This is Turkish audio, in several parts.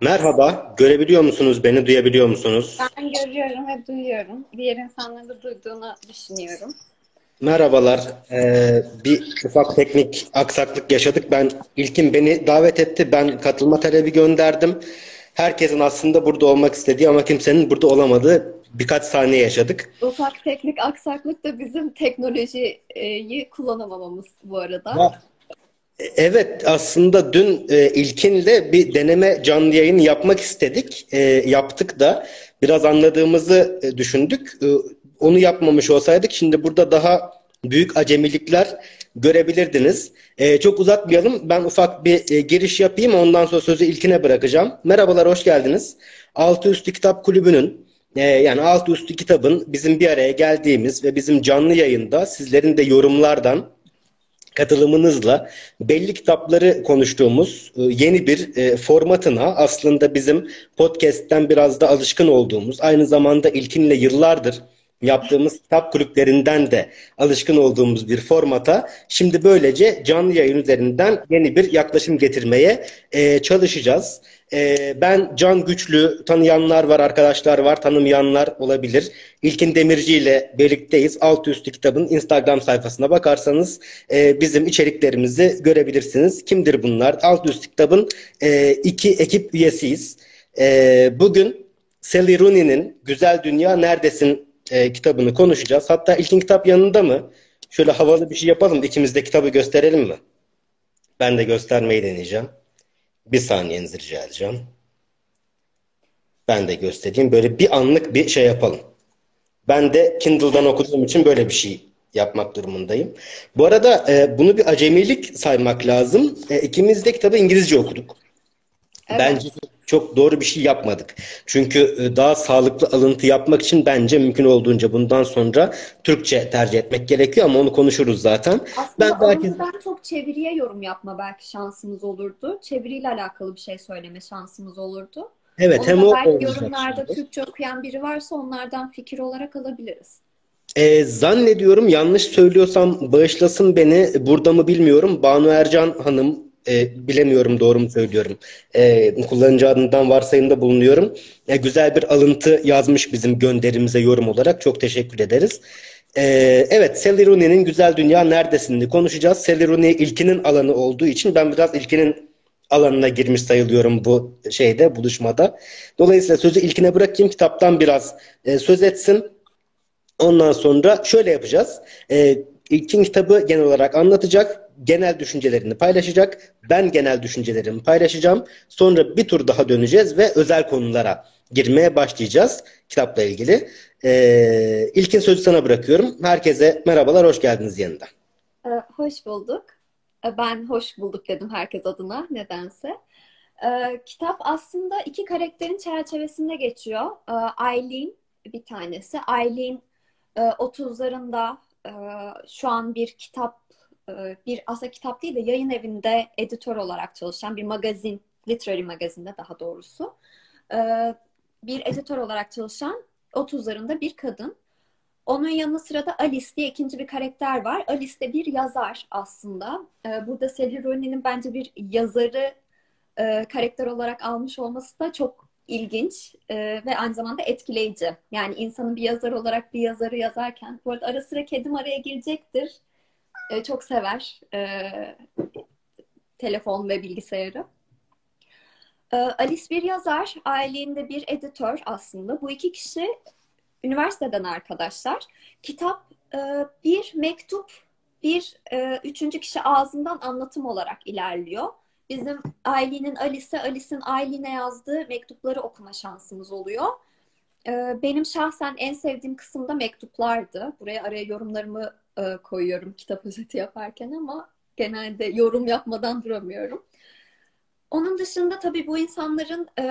Merhaba, görebiliyor musunuz? Beni duyabiliyor musunuz? Ben görüyorum ve duyuyorum. Diğer insanların da duyduğunu düşünüyorum. Merhabalar. Ee, bir ufak teknik aksaklık yaşadık. Ben İlkin beni davet etti. Ben katılma talebi gönderdim. Herkesin aslında burada olmak istediği ama kimsenin burada olamadığı birkaç saniye yaşadık. Ufak teknik aksaklık da bizim teknolojiyi kullanamamamız bu arada. Ya, Evet aslında dün e, İlkin'le bir deneme canlı yayın yapmak istedik. E, yaptık da biraz anladığımızı e, düşündük. E, onu yapmamış olsaydık şimdi burada daha büyük acemilikler görebilirdiniz. E, çok uzatmayalım. Ben ufak bir e, giriş yapayım. Ondan sonra sözü İlkin'e bırakacağım. Merhabalar, hoş geldiniz. Altı Üstü Kitap Kulübü'nün e, yani Altı Üstü Kitabın bizim bir araya geldiğimiz ve bizim canlı yayında sizlerin de yorumlardan katılımınızla belli kitapları konuştuğumuz e, yeni bir e, formatına aslında bizim podcast'ten biraz da alışkın olduğumuz aynı zamanda ilkinle yıllardır yaptığımız kitap kulüplerinden de alışkın olduğumuz bir formata şimdi böylece canlı yayın üzerinden yeni bir yaklaşım getirmeye e, çalışacağız. E, ben Can Güçlü, tanıyanlar var, arkadaşlar var, tanımayanlar olabilir. İlkin Demirci ile birlikteyiz. Altı Üstü kitabın Instagram sayfasına bakarsanız e, bizim içeriklerimizi görebilirsiniz. Kimdir bunlar? Altı Üstü kitabın e, iki ekip üyesiyiz. E, bugün Sally Rooney'nin Güzel Dünya Neredesin e, kitabını konuşacağız. Hatta ilkin kitap yanında mı? Şöyle havalı bir şey yapalım. İkimiz de kitabı gösterelim mi? Ben de göstermeyi deneyeceğim. Bir saniyenizi rica edeceğim. Ben de göstereyim. Böyle bir anlık bir şey yapalım. Ben de Kindle'dan okuduğum için böyle bir şey yapmak durumundayım. Bu arada e, bunu bir acemilik saymak lazım. E, ikimiz de kitabı İngilizce okuduk. Evet. Bence çok doğru bir şey yapmadık. Çünkü e, daha sağlıklı alıntı yapmak için bence mümkün olduğunca bundan sonra Türkçe tercih etmek gerekiyor ama onu konuşuruz zaten. Aslında ben belki... çok çeviriye yorum yapma belki şansımız olurdu. Çeviriyle alakalı bir şey söyleme şansımız olurdu. Evet, Onu hem o belki yorumlarda şimdi. Türkçe okuyan biri varsa onlardan fikir olarak alabiliriz. Ee, zannediyorum yanlış söylüyorsam bağışlasın beni. Burada mı bilmiyorum. Banu Ercan Hanım e, bilemiyorum doğru mu söylüyorum. E, kullanıcı adından varsayımda bulunuyorum. E, güzel bir alıntı yazmış bizim gönderimize yorum olarak. Çok teşekkür ederiz. E, evet, Sally Rooney'nin Güzel Dünya Neredesin'i konuşacağız. Rooney ilkinin alanı olduğu için ben biraz ilkinin alanına girmiş sayılıyorum bu şeyde, buluşmada. Dolayısıyla sözü ilkine bırakayım. Kitaptan biraz e, söz etsin. Ondan sonra şöyle yapacağız. E, İlkin kitabı genel olarak anlatacak, genel düşüncelerini paylaşacak. Ben genel düşüncelerimi paylaşacağım. Sonra bir tur daha döneceğiz ve özel konulara girmeye başlayacağız kitapla ilgili. Ee, İlkin sözü sana bırakıyorum. Herkese merhabalar, hoş geldiniz yeniden. Ee, hoş bulduk. Ee, Ben hoş bulduk dedim herkes adına nedense. Ee, kitap aslında iki karakterin çerçevesinde geçiyor. Ee, Aileen bir tanesi. Aileen e, 30'larında e, şu an bir kitap, bir aslında kitap değil de yayın evinde editör olarak çalışan bir magazin, literary magazinde daha doğrusu. E, bir editör olarak çalışan 30'larında bir kadın. Onun yanı sıra da Alice diye ikinci bir karakter var. Alice de bir yazar aslında. E, burada Sally Rooney'nin bence bir yazarı e, karakter olarak almış olması da çok ilginç e, ve aynı zamanda etkileyici. Yani insanın bir yazar olarak bir yazarı yazarken, bu arada ara sıra kedim araya girecektir. E, çok sever e, telefon ve bilgisayarı. E, Alice bir yazar, Ailinde bir editör aslında. Bu iki kişi üniversiteden arkadaşlar. Kitap e, bir mektup, bir e, üçüncü kişi ağzından anlatım olarak ilerliyor. Bizim Aylin'in Alice'e, Alice'in Aylin'e yazdığı mektupları okuma şansımız oluyor. Ee, Benim şahsen en sevdiğim kısım da mektuplardı. Buraya araya yorumlarımı e, koyuyorum kitap özeti yaparken ama genelde yorum yapmadan duramıyorum. Onun dışında tabii bu insanların e,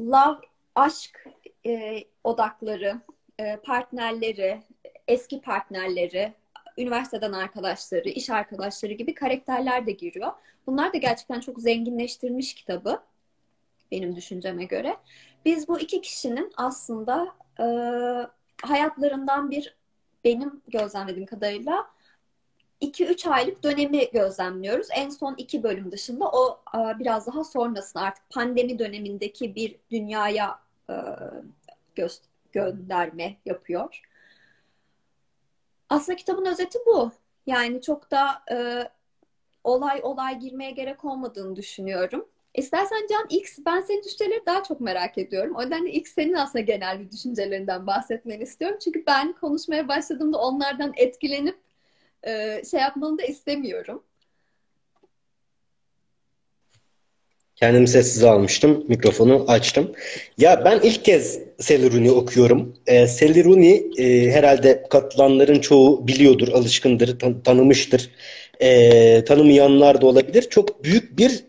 love, aşk e, odakları, e, partnerleri, eski partnerleri, üniversiteden arkadaşları, iş arkadaşları gibi karakterler de giriyor. Bunlar da gerçekten çok zenginleştirmiş kitabı benim düşünceme göre. Biz bu iki kişinin aslında e, hayatlarından bir benim gözlemlediğim kadarıyla 2-3 aylık dönemi gözlemliyoruz. En son iki bölüm dışında o biraz daha sonrasında artık pandemi dönemindeki bir dünyaya e, gö gönderme yapıyor. Aslında kitabın özeti bu. Yani çok da e, olay olay girmeye gerek olmadığını düşünüyorum. İstersen Can ilk ben senin düşünceleri daha çok merak ediyorum. O yüzden de ilk senin aslında genel bir düşüncelerinden bahsetmeni istiyorum. Çünkü ben konuşmaya başladığımda onlardan etkilenip e, şey yapmanı da istemiyorum. Kendimi sessize almıştım. Mikrofonu açtım. Ya ben ilk kez Rooney okuyorum. E, Rooney e, herhalde katılanların çoğu biliyordur, alışkındır, tan tanımıştır. E, tanımayanlar da olabilir. Çok büyük bir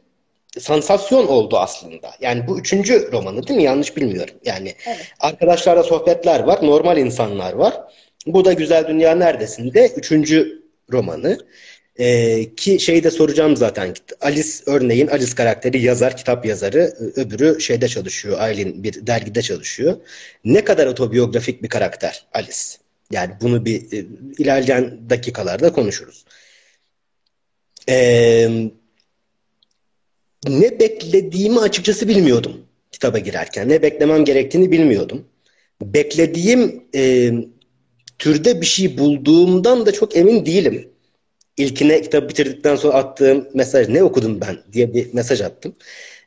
sansasyon oldu aslında. Yani bu üçüncü romanı değil mi? Yanlış bilmiyorum. Yani evet. arkadaşlarla sohbetler var, normal insanlar var. Bu da Güzel Dünya Neredesin de üçüncü romanı. Ee, ki şeyi de soracağım zaten. Alice örneğin Alice karakteri yazar, kitap yazarı. Öbürü şeyde çalışıyor. Aylin bir dergide çalışıyor. Ne kadar otobiyografik bir karakter Alice. Yani bunu bir e, ilerleyen dakikalarda konuşuruz. Ee, ne beklediğimi açıkçası bilmiyordum kitaba girerken. Ne beklemem gerektiğini bilmiyordum. Beklediğim e, türde bir şey bulduğumdan da çok emin değilim. İlkine kitabı bitirdikten sonra attığım mesaj ne okudum ben diye bir mesaj attım.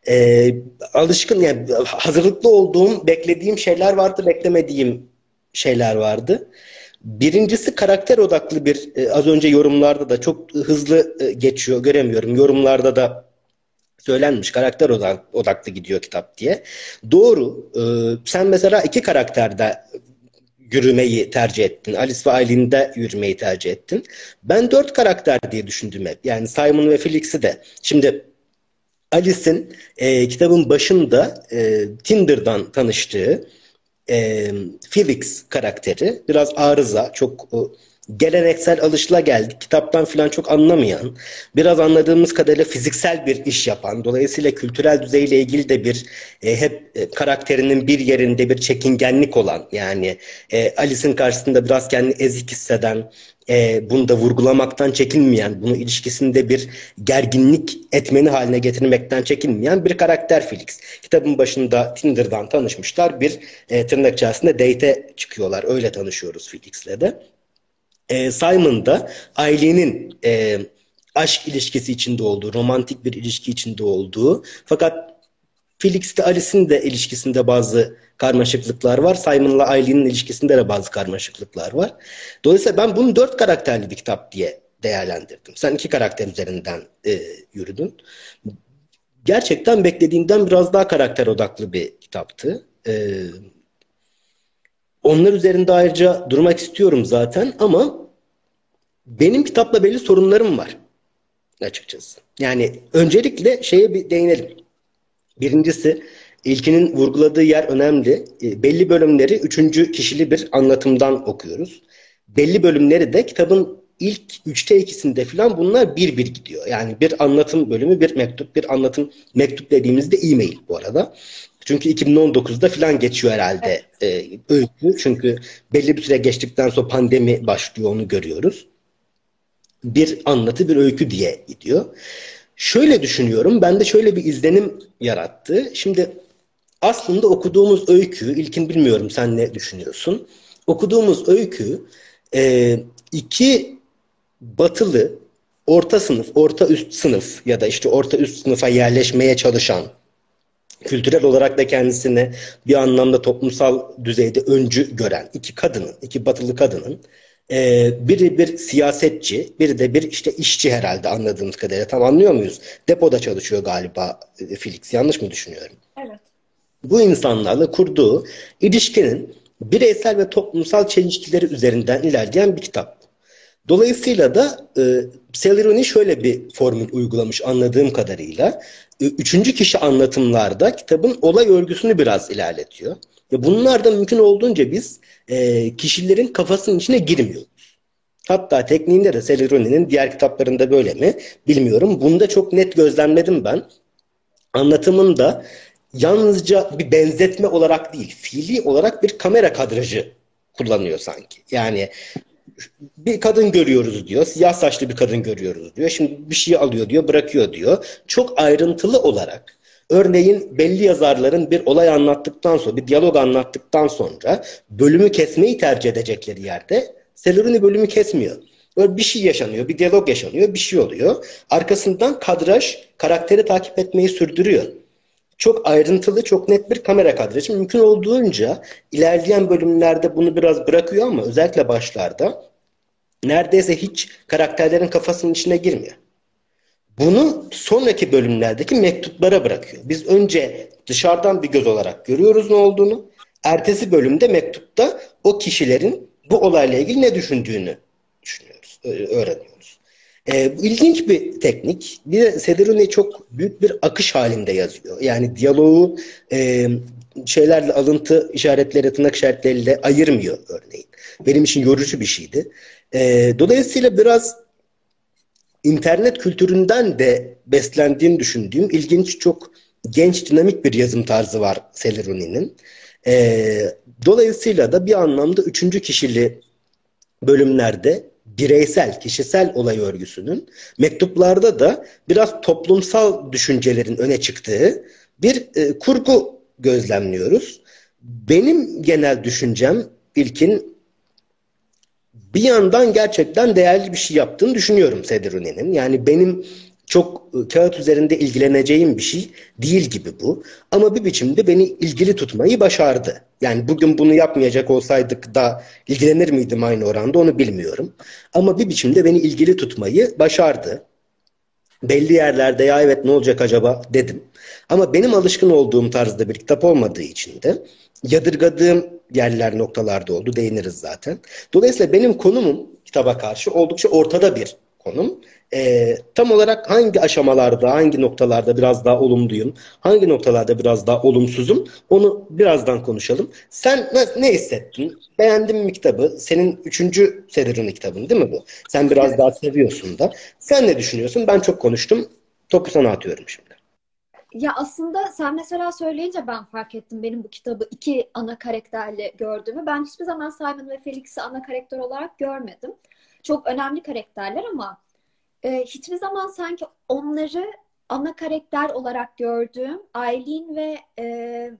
Ee, alışkın yani hazırlıklı olduğum, beklediğim şeyler vardı, beklemediğim şeyler vardı. Birincisi karakter odaklı bir e, az önce yorumlarda da çok hızlı e, geçiyor göremiyorum. Yorumlarda da söylenmiş karakter odaklı gidiyor kitap diye. Doğru. E, sen mesela iki karakterde yürümeyi tercih ettin. Alice ve Eileen'de yürümeyi tercih ettin. Ben dört karakter diye düşündüm hep. Yani Simon ve Felix'i de. Şimdi Alice'in e, kitabın başında e, Tinder'dan tanıştığı e, Felix karakteri biraz arıza, çok e, geleneksel alışla geldik. Kitaptan falan çok anlamayan, biraz anladığımız kadarıyla fiziksel bir iş yapan, dolayısıyla kültürel düzeyle ilgili de bir e, hep e, karakterinin bir yerinde bir çekingenlik olan, yani e, Alice'in karşısında biraz kendini ezik hisseden, e, bunu da vurgulamaktan çekinmeyen, bunu ilişkisinde bir gerginlik etmeni haline getirmekten çekinmeyen bir karakter Felix. Kitabın başında Tinder'dan tanışmışlar. Bir e, tırnak içerisinde date çıkıyorlar. Öyle tanışıyoruz Felix'le de e, Simon'da ailenin e, aşk ilişkisi içinde olduğu, romantik bir ilişki içinde olduğu fakat Felix'te Alice'in de ilişkisinde bazı karmaşıklıklar var. Simon'la Aileen'in ilişkisinde de bazı karmaşıklıklar var. Dolayısıyla ben bunu dört karakterli bir kitap diye değerlendirdim. Sen iki karakter üzerinden e, yürüdün. Gerçekten beklediğimden biraz daha karakter odaklı bir kitaptı. E, onlar üzerinde ayrıca durmak istiyorum zaten ama benim kitapla belli sorunlarım var açıkçası. Yani öncelikle şeye bir değinelim. Birincisi ilkinin vurguladığı yer önemli. E, belli bölümleri üçüncü kişili bir anlatımdan okuyoruz. Belli bölümleri de kitabın ilk üçte ikisinde falan bunlar bir bir gidiyor. Yani bir anlatım bölümü, bir mektup, bir anlatım mektup dediğimizde e-mail bu arada. Çünkü 2019'da falan geçiyor herhalde evet. e, öykü. Çünkü belli bir süre geçtikten sonra pandemi başlıyor onu görüyoruz. Bir anlatı bir öykü diye gidiyor. Şöyle düşünüyorum. Ben de şöyle bir izlenim yarattı. Şimdi aslında okuduğumuz öykü, ilkin bilmiyorum sen ne düşünüyorsun. Okuduğumuz öykü e, iki batılı orta sınıf, orta üst sınıf ya da işte orta üst sınıfa yerleşmeye çalışan kültürel olarak da kendisini bir anlamda toplumsal düzeyde öncü gören iki kadının, iki batılı kadının e, biri bir siyasetçi, biri de bir işte işçi herhalde anladığımız kadarıyla. Tam anlıyor muyuz? Depoda çalışıyor galiba e, Felix. Yanlış mı düşünüyorum? Evet. Bu insanlarla kurduğu ilişkinin bireysel ve toplumsal çelişkileri üzerinden ilerleyen bir kitap. Dolayısıyla da e, Celerini şöyle bir formül uygulamış anladığım kadarıyla. E, üçüncü kişi anlatımlarda kitabın olay örgüsünü biraz ilerletiyor. Ve bunlar da mümkün olduğunca biz e, kişilerin kafasının içine girmiyoruz. Hatta tekniğinde de Celeroni'nin diğer kitaplarında böyle mi bilmiyorum. Bunu da çok net gözlemledim ben. Anlatımında yalnızca bir benzetme olarak değil, fiili olarak bir kamera kadrajı kullanıyor sanki. Yani bir kadın görüyoruz diyor. Siyah saçlı bir kadın görüyoruz diyor. Şimdi bir şey alıyor diyor, bırakıyor diyor. Çok ayrıntılı olarak örneğin belli yazarların bir olay anlattıktan sonra, bir diyalog anlattıktan sonra bölümü kesmeyi tercih edecekleri yerde Seleruni bölümü kesmiyor. Böyle bir şey yaşanıyor, bir diyalog yaşanıyor, bir şey oluyor. Arkasından kadraj karakteri takip etmeyi sürdürüyor. Çok ayrıntılı, çok net bir kamera kadrajı. Mümkün olduğunca ilerleyen bölümlerde bunu biraz bırakıyor ama özellikle başlarda neredeyse hiç karakterlerin kafasının içine girmiyor. Bunu sonraki bölümlerdeki mektuplara bırakıyor. Biz önce dışarıdan bir göz olarak görüyoruz ne olduğunu. Ertesi bölümde mektupta o kişilerin bu olayla ilgili ne düşündüğünü düşünüyoruz, öğreniyoruz. E, bu ilginç bir teknik. Bir de Sederuni çok büyük bir akış halinde yazıyor. Yani diyaloğu e, şeylerle alıntı işaretleri, tırnak işaretleriyle ayırmıyor örneğin. Benim için yorucu bir şeydi. E, dolayısıyla biraz internet kültüründen de beslendiğini düşündüğüm ilginç çok genç dinamik bir yazım tarzı var Seleruni'nin. E, dolayısıyla da bir anlamda üçüncü kişili bölümlerde bireysel, kişisel olay örgüsünün mektuplarda da biraz toplumsal düşüncelerin öne çıktığı bir e, kurgu gözlemliyoruz. Benim genel düşüncem ilkin bir yandan gerçekten değerli bir şey yaptığını düşünüyorum Sediruni'nin. Yani benim çok e, kağıt üzerinde ilgileneceğim bir şey değil gibi bu. Ama bir biçimde beni ilgili tutmayı başardı. Yani bugün bunu yapmayacak olsaydık da ilgilenir miydim aynı oranda onu bilmiyorum. Ama bir biçimde beni ilgili tutmayı başardı. Belli yerlerde ya evet ne olacak acaba dedim. Ama benim alışkın olduğum tarzda bir kitap olmadığı için de yadırgadığım yerler noktalarda oldu. Değiniriz zaten. Dolayısıyla benim konumum kitaba karşı oldukça ortada bir konum e, tam olarak hangi aşamalarda, hangi noktalarda biraz daha olumluyum, hangi noktalarda biraz daha olumsuzum onu birazdan konuşalım. Sen ne, ne hissettin? Beğendin mi kitabı? Senin üçüncü Sedir'in kitabın değil mi bu? Sen biraz daha seviyorsun da. Sen ne düşünüyorsun? Ben çok konuştum. Topu sana atıyorum şimdi. Ya aslında sen mesela söyleyince ben fark ettim benim bu kitabı iki ana karakterle gördüğümü. Ben hiçbir zaman Simon ve Felix'i ana karakter olarak görmedim. Çok önemli karakterler ama e, hiçbir zaman sanki onları ana karakter olarak gördüğüm Aileen ve e,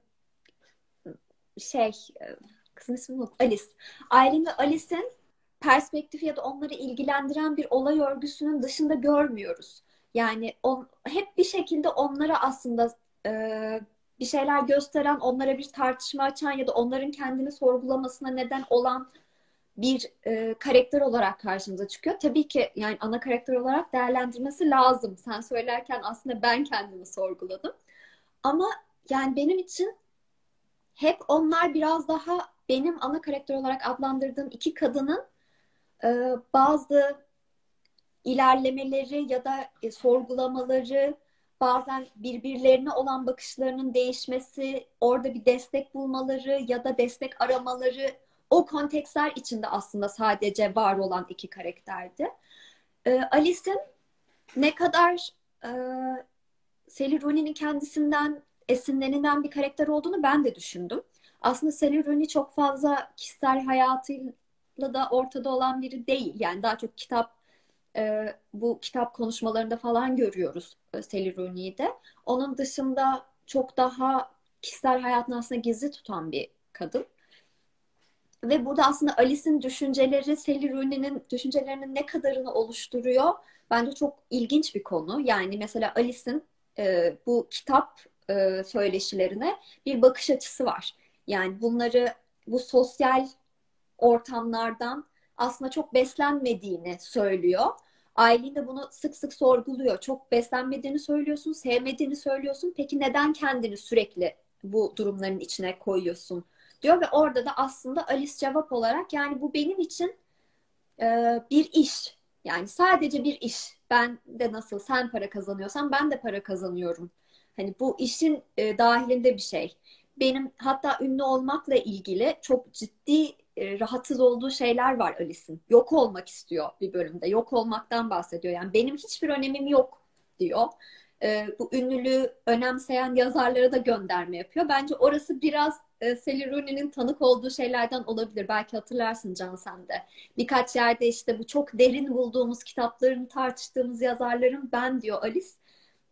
şey e, kızın ismi unut Alice. Aileen ve Alice'in perspektifi ya da onları ilgilendiren bir olay örgüsünün dışında görmüyoruz. Yani on, hep bir şekilde onlara aslında e, bir şeyler gösteren, onlara bir tartışma açan ya da onların kendini sorgulamasına neden olan bir e, karakter olarak karşımıza çıkıyor. Tabii ki yani ana karakter olarak değerlendirmesi lazım. Sen söylerken aslında ben kendimi sorguladım. Ama yani benim için hep onlar biraz daha benim ana karakter olarak adlandırdığım iki kadının e, bazı ilerlemeleri ya da e, sorgulamaları, bazen birbirlerine olan bakışlarının değişmesi, orada bir destek bulmaları ya da destek aramaları o kontekstler içinde aslında sadece var olan iki karakterdi. E, Alice'in ne kadar e, Sally Rooney'nin kendisinden esinlenilen bir karakter olduğunu ben de düşündüm. Aslında Sally Rooney çok fazla kişisel hayatıyla da ortada olan biri değil. Yani daha çok kitap e, bu kitap konuşmalarında falan görüyoruz e, Sally Rooney'i de. Onun dışında çok daha kişisel hayatını aslında gizli tutan bir kadın. Ve burada aslında Alice'in düşünceleri Sally Rooney'nin düşüncelerinin ne kadarını oluşturuyor bence çok ilginç bir konu. Yani mesela Alice'in e, bu kitap e, söyleşilerine bir bakış açısı var. Yani bunları bu sosyal ortamlardan aslında çok beslenmediğini söylüyor. Aileen de bunu sık sık sorguluyor. Çok beslenmediğini söylüyorsun, sevmediğini söylüyorsun. Peki neden kendini sürekli bu durumların içine koyuyorsun diyor ve orada da aslında Alice cevap olarak yani bu benim için e, bir iş. Yani sadece bir iş. Ben de nasıl sen para kazanıyorsan ben de para kazanıyorum. Hani bu işin e, dahilinde bir şey. Benim hatta ünlü olmakla ilgili çok ciddi e, rahatsız olduğu şeyler var Alice'in. Yok olmak istiyor bir bölümde. Yok olmaktan bahsediyor. Yani benim hiçbir önemim yok diyor. e, bu ünlülüğü önemseyen yazarlara da gönderme yapıyor. Bence orası biraz e, Sally Rooney'nin tanık olduğu şeylerden olabilir. Belki hatırlarsın Can sen de. Birkaç yerde işte bu çok derin bulduğumuz kitapların tartıştığımız yazarların ben diyor Alice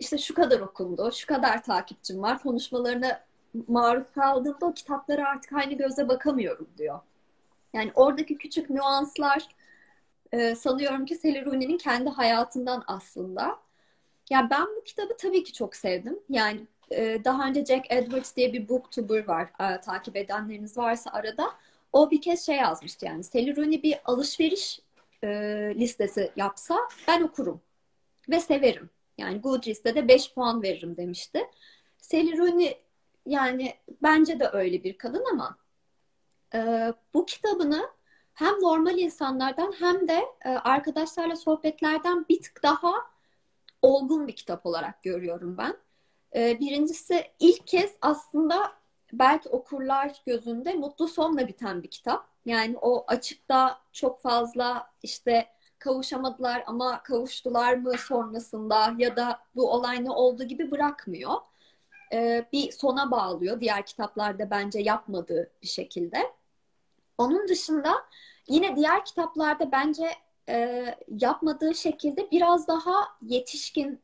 işte şu kadar okundu, şu kadar takipçim var. Konuşmalarına maruz kaldığımda o kitaplara artık aynı gözle bakamıyorum diyor. Yani oradaki küçük nüanslar e, sanıyorum ki Sally Rooney'nin kendi hayatından aslında. Yani ben bu kitabı tabii ki çok sevdim. Yani e, daha önce Jack Edwards diye bir booktuber var. E, takip edenleriniz varsa arada. O bir kez şey yazmıştı yani. Sally Rooney bir alışveriş e, listesi yapsa ben okurum. Ve severim. Yani Goodreads'te de 5 puan veririm demişti. Sally Rooney yani bence de öyle bir kadın ama e, bu kitabını hem normal insanlardan hem de e, arkadaşlarla sohbetlerden bir tık daha olgun bir kitap olarak görüyorum ben. E, birincisi ilk kez aslında belki okurlar gözünde mutlu sonla biten bir kitap. Yani o açıkta çok fazla işte kavuşamadılar ama kavuştular mı sonrasında ya da bu olay ne oldu gibi bırakmıyor. E, bir sona bağlıyor diğer kitaplarda bence yapmadığı bir şekilde. Onun dışında yine diğer kitaplarda bence e, yapmadığı şekilde biraz daha yetişkin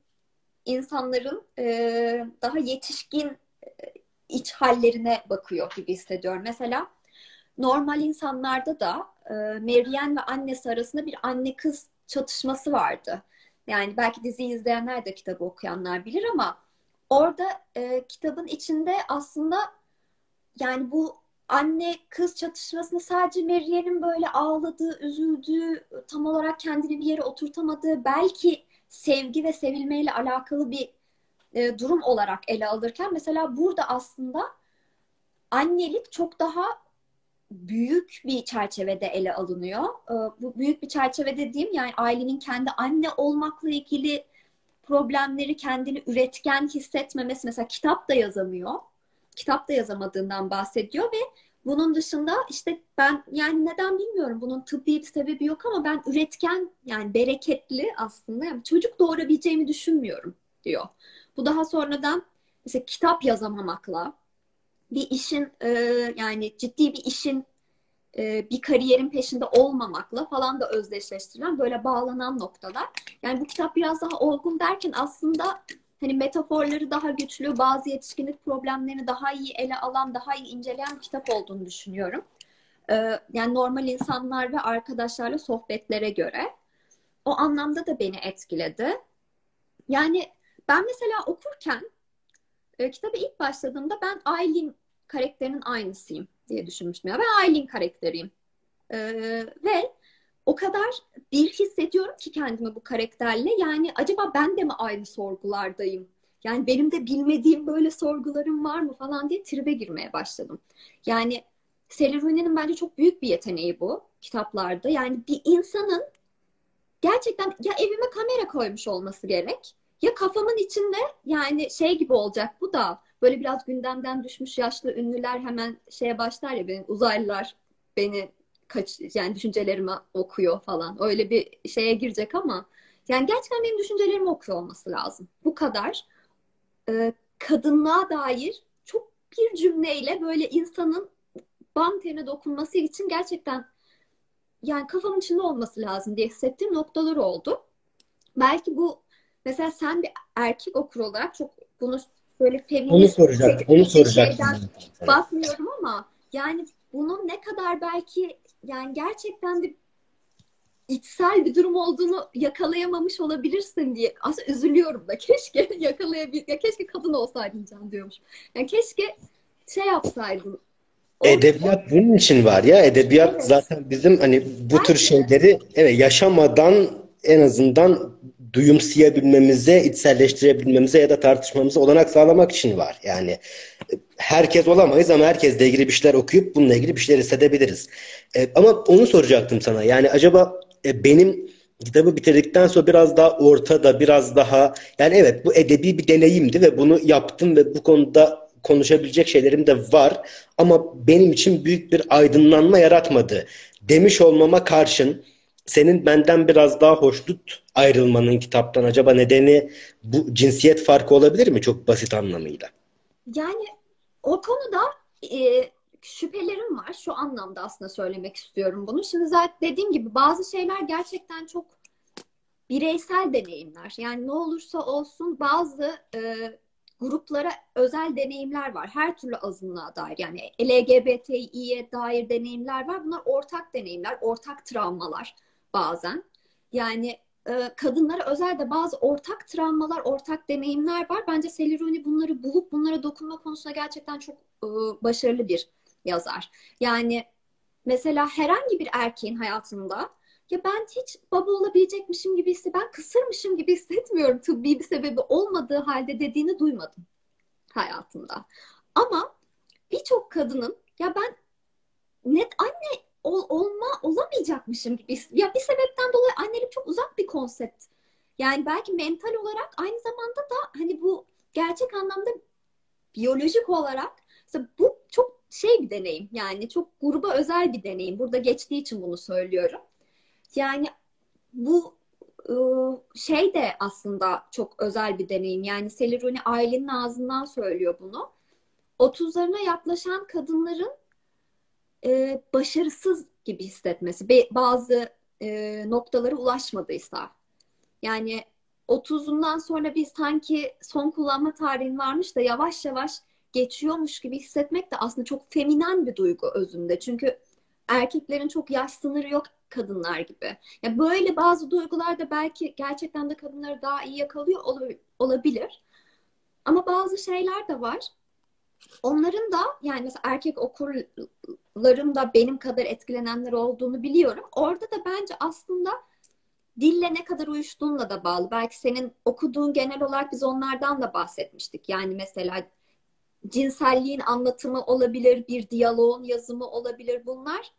insanların e, daha yetişkin e, iç hallerine bakıyor gibi hissediyorum. Mesela normal insanlarda da e, Marianne ve annesi arasında bir anne kız çatışması vardı. Yani belki diziyi izleyenler de kitabı okuyanlar bilir ama orada e, kitabın içinde aslında yani bu anne kız çatışmasını sadece Marianne'in böyle ağladığı, üzüldüğü, tam olarak kendini bir yere oturtamadığı, belki sevgi ve sevilmeyle alakalı bir e, durum olarak ele alırken mesela burada aslında annelik çok daha büyük bir çerçevede ele alınıyor. E, bu büyük bir çerçeve dediğim yani ailenin kendi anne olmakla ilgili problemleri kendini üretken hissetmemesi mesela kitap da yazamıyor kitap da yazamadığından bahsediyor ve bunun dışında işte ben yani neden bilmiyorum bunun tıbbi bir sebebi yok ama ben üretken yani bereketli aslında yani çocuk doğurabileceğimi düşünmüyorum diyor. Bu daha sonradan mesela kitap yazamamakla bir işin e, yani ciddi bir işin e, bir kariyerin peşinde olmamakla falan da özdeşleştirilen böyle bağlanan noktalar. Yani bu kitap biraz daha olgun derken aslında hani metaforları daha güçlü, bazı yetişkinlik problemlerini daha iyi ele alan, daha iyi inceleyen bir kitap olduğunu düşünüyorum. Ee, yani normal insanlar ve arkadaşlarla sohbetlere göre. O anlamda da beni etkiledi. Yani ben mesela okurken e, kitaba ilk başladığımda ben Aylin karakterinin aynısıyım diye düşünmüştüm. Ya. Ben Aylin karakteriyim. Ee, ve o kadar bir hissediyorum ki kendimi bu karakterle. Yani acaba ben de mi aynı sorgulardayım? Yani benim de bilmediğim böyle sorgularım var mı falan diye tribe girmeye başladım. Yani Sally Rooney'nin bence çok büyük bir yeteneği bu kitaplarda. Yani bir insanın gerçekten ya evime kamera koymuş olması gerek ya kafamın içinde yani şey gibi olacak bu da böyle biraz gündemden düşmüş yaşlı ünlüler hemen şeye başlar ya benim uzaylılar beni kaç yani düşüncelerimi okuyor falan. Öyle bir şeye girecek ama yani gerçekten benim düşüncelerimi okuyor olması lazım. Bu kadar e, kadınlığa dair çok bir cümleyle böyle insanın bam teline dokunması için gerçekten yani kafamın içinde olması lazım diye hissettiğim noktalar oldu. Belki bu mesela sen bir erkek okur olarak çok bunu böyle feminist onu soracaktım. Onu soracaktım. Bakmıyorum ama yani bunun ne kadar belki yani gerçekten de içsel bir durum olduğunu yakalayamamış olabilirsin diye aslında üzülüyorum da keşke yakalayabil ya keşke kadın olsaydın can diyormuş. Yani keşke şey yapsaydın. Edebiyat bunun için var ya. Edebiyat evet. zaten bizim hani bu Belki tür şeyleri evet yaşamadan en azından duyumsayabilmemize, içselleştirebilmemize ya da tartışmamıza olanak sağlamak için var. Yani herkes olamayız ama herkes de ilgili bir şeyler okuyup bununla ilgili bir şeyler hissedebiliriz. E, ama onu soracaktım sana. Yani acaba e, benim kitabı bitirdikten sonra biraz daha ortada, biraz daha yani evet bu edebi bir deneyimdi ve bunu yaptım ve bu konuda konuşabilecek şeylerim de var ama benim için büyük bir aydınlanma yaratmadı. Demiş olmama karşın senin benden biraz daha hoşnut ayrılmanın kitaptan acaba nedeni bu cinsiyet farkı olabilir mi çok basit anlamıyla? Yani o konuda e, şüphelerim var. Şu anlamda aslında söylemek istiyorum bunu. Şimdi zaten dediğim gibi bazı şeyler gerçekten çok bireysel deneyimler. Yani ne olursa olsun bazı e, gruplara özel deneyimler var. Her türlü azınlığa dair. Yani LGBTİ'ye dair deneyimler var. Bunlar ortak deneyimler, ortak travmalar bazen. Yani e, kadınlara özel de bazı ortak travmalar, ortak deneyimler var. Bence Seliruni bunları bulup bunlara dokunma konusunda gerçekten çok e, başarılı bir yazar. Yani mesela herhangi bir erkeğin hayatında ya ben hiç baba olabilecekmişim gibi hisse, ben kısırmışım gibi hissetmiyorum tıbbi bir sebebi olmadığı halde dediğini duymadım hayatımda. Ama birçok kadının ya ben net anne ol, olma olamayacakmışım gibi ya bir sebepten dolayı annelik çok uzak bir konsept. Yani belki mental olarak aynı zamanda da hani bu gerçek anlamda biyolojik olarak bu şey bir deneyim. Yani çok gruba özel bir deneyim. Burada geçtiği için bunu söylüyorum. Yani bu ıı, şey de aslında çok özel bir deneyim. Yani Seliruni ailenin ağzından söylüyor bunu. 30'larına yaklaşan kadınların e, başarısız gibi hissetmesi. Bazı e, noktalara ulaşmadıysa. Yani 30'undan sonra biz sanki son kullanma tarihin varmış da yavaş yavaş geçiyormuş gibi hissetmek de aslında çok feminen bir duygu özünde. Çünkü erkeklerin çok yaş sınırı yok kadınlar gibi. Ya böyle bazı duygular da belki gerçekten de kadınları daha iyi yakalıyor olabilir. Ama bazı şeyler de var. Onların da yani mesela erkek okurların da benim kadar etkilenenler olduğunu biliyorum. Orada da bence aslında dille ne kadar uyuştuğunla da bağlı. Belki senin okuduğun genel olarak biz onlardan da bahsetmiştik. Yani mesela cinselliğin anlatımı olabilir, bir diyaloğun yazımı olabilir bunlar.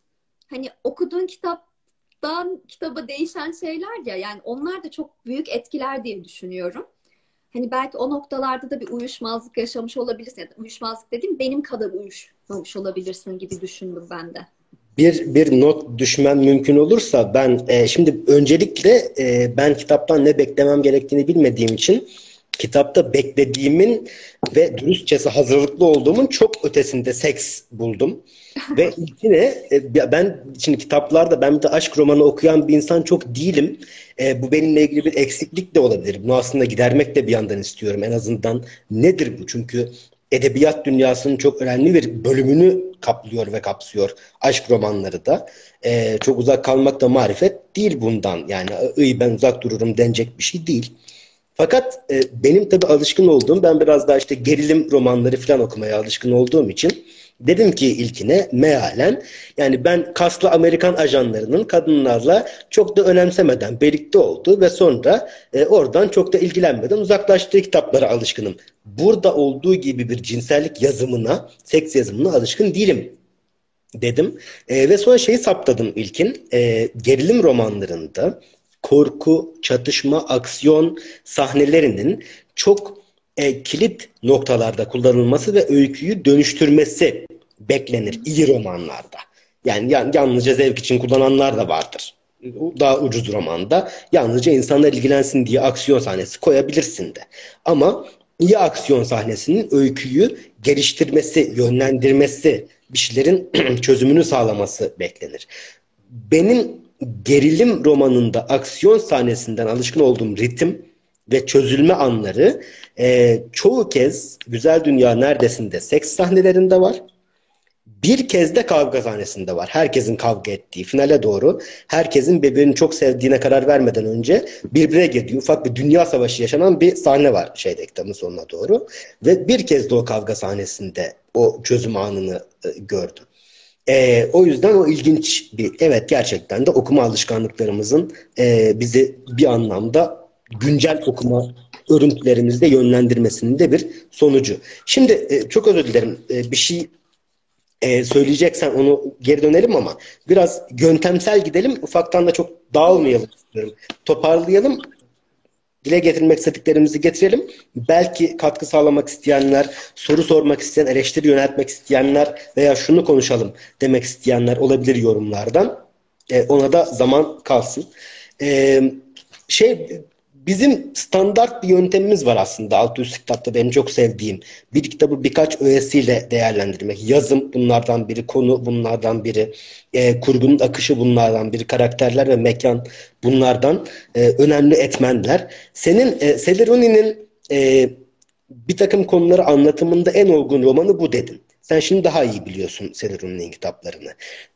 Hani okuduğun kitaptan kitaba değişen şeyler ya yani onlar da çok büyük etkiler diye düşünüyorum. Hani belki o noktalarda da bir uyuşmazlık yaşamış olabilirsin. Yani uyuşmazlık dediğim benim kadar uyuşmamış olabilirsin gibi düşündüm ben de. Bir, bir not düşmem mümkün olursa ben e, şimdi öncelikle e, ben kitaptan ne beklemem gerektiğini bilmediğim için kitapta beklediğimin ve dürüstçesi hazırlıklı olduğumun çok ötesinde seks buldum. ve yine e, ben şimdi kitaplarda ben bir de aşk romanı okuyan bir insan çok değilim. E, bu benimle ilgili bir eksiklik de olabilir. Bunu aslında gidermek de bir yandan istiyorum. En azından nedir bu? Çünkü edebiyat dünyasının çok önemli bir bölümünü kaplıyor ve kapsıyor aşk romanları da. E, çok uzak kalmak da marifet değil bundan. Yani iyi ben uzak dururum denecek bir şey değil. Fakat e, benim tabii alışkın olduğum, ben biraz daha işte gerilim romanları falan okumaya alışkın olduğum için dedim ki ilkine mealen yani ben kaslı Amerikan ajanlarının kadınlarla çok da önemsemeden birlikte olduğu ve sonra e, oradan çok da ilgilenmeden uzaklaştığı kitaplara alışkınım. Burada olduğu gibi bir cinsellik yazımına, seks yazımına alışkın değilim dedim. E, ve sonra şeyi saptadım ilkin. E, gerilim romanlarında korku, çatışma, aksiyon sahnelerinin çok e, kilit noktalarda kullanılması ve öyküyü dönüştürmesi beklenir iyi romanlarda. Yani yalnızca zevk için kullananlar da vardır. Daha ucuz romanda yalnızca insanlar ilgilensin diye aksiyon sahnesi koyabilirsin de. Ama iyi aksiyon sahnesinin öyküyü geliştirmesi, yönlendirmesi, bir şeylerin çözümünü sağlaması beklenir. Benim gerilim romanında aksiyon sahnesinden alışkın olduğum ritim ve çözülme anları e, çoğu kez Güzel Dünya Neredesinde seks sahnelerinde var. Bir kez de kavga sahnesinde var. Herkesin kavga ettiği finale doğru herkesin birbirini çok sevdiğine karar vermeden önce birbirine girdiği ufak bir dünya savaşı yaşanan bir sahne var şeyde kitabın sonuna doğru. Ve bir kez de o kavga sahnesinde o çözüm anını e, gördüm. E, o yüzden o ilginç bir, evet gerçekten de okuma alışkanlıklarımızın e, bizi bir anlamda güncel okuma örüntülerimizde yönlendirmesinin de bir sonucu. Şimdi e, çok özür dilerim e, bir şey e, söyleyeceksen onu geri dönelim ama biraz yöntemsel gidelim. Ufaktan da çok dağılmayalım istiyorum. Toparlayalım dile getirmek istediklerimizi getirelim. Belki katkı sağlamak isteyenler, soru sormak isteyen, eleştiri yöneltmek isteyenler veya şunu konuşalım demek isteyenler olabilir yorumlardan. E, ona da zaman kalsın. E, şey bizim standart bir yöntemimiz var aslında alt üst kitapta benim çok sevdiğim. Bir kitabı birkaç öğesiyle değerlendirmek. Yazım bunlardan biri, konu bunlardan biri, e, kurgunun akışı bunlardan biri, karakterler ve mekan bunlardan e, önemli etmenler. Senin e, Celeroni'nin e, bir takım konuları anlatımında en olgun romanı bu dedin. Sen şimdi daha iyi biliyorsun Celeroni'nin kitaplarını.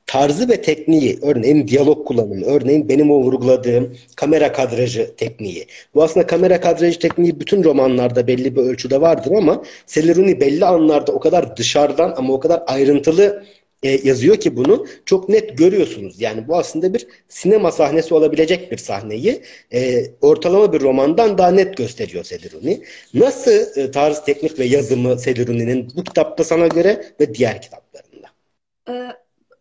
Tarzı ve tekniği, örneğin diyalog kullanımı, örneğin benim o vurguladığım kamera kadrajı tekniği. Bu aslında kamera kadrajı tekniği bütün romanlarda belli bir ölçüde vardır ama Celeroni belli anlarda o kadar dışarıdan ama o kadar ayrıntılı e, yazıyor ki bunu çok net görüyorsunuz. Yani bu aslında bir sinema sahnesi olabilecek bir sahneyi e, ortalama bir romandan daha net gösteriyor Celeroni. Nasıl e, tarz, teknik ve yazımı Celeroni'nin bu kitapta sana göre ve diğer kitaplarında? Ee,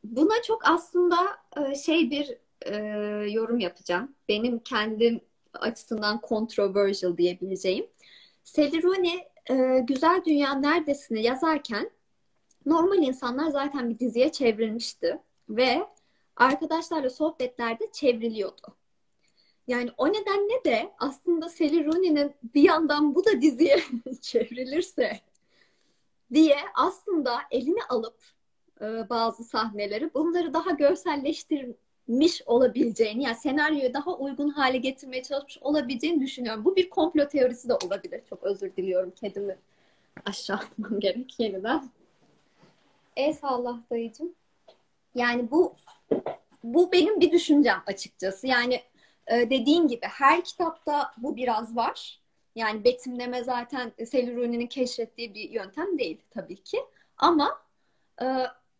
buna çok aslında e, şey bir e, yorum yapacağım. Benim kendim açısından controversial diyebileceğim. Celeroni e, Güzel Dünya Neredesini yazarken normal insanlar zaten bir diziye çevrilmişti ve arkadaşlarla sohbetlerde çevriliyordu. Yani o nedenle de aslında Sally Rooney'nin bir yandan bu da diziye çevrilirse diye aslında elini alıp e, bazı sahneleri bunları daha görselleştirmiş olabileceğini yani senaryoyu daha uygun hale getirmeye çalışmış olabileceğini düşünüyorum. Bu bir komplo teorisi de olabilir. Çok özür diliyorum kedimi aşağı atmam gerek yeniden. Eyvallah dayıcım. Yani bu bu benim bir düşüncem açıkçası. Yani e, dediğim gibi her kitapta bu biraz var. Yani betimleme zaten Seliruni'nin keşfettiği bir yöntem değil tabii ki. Ama e,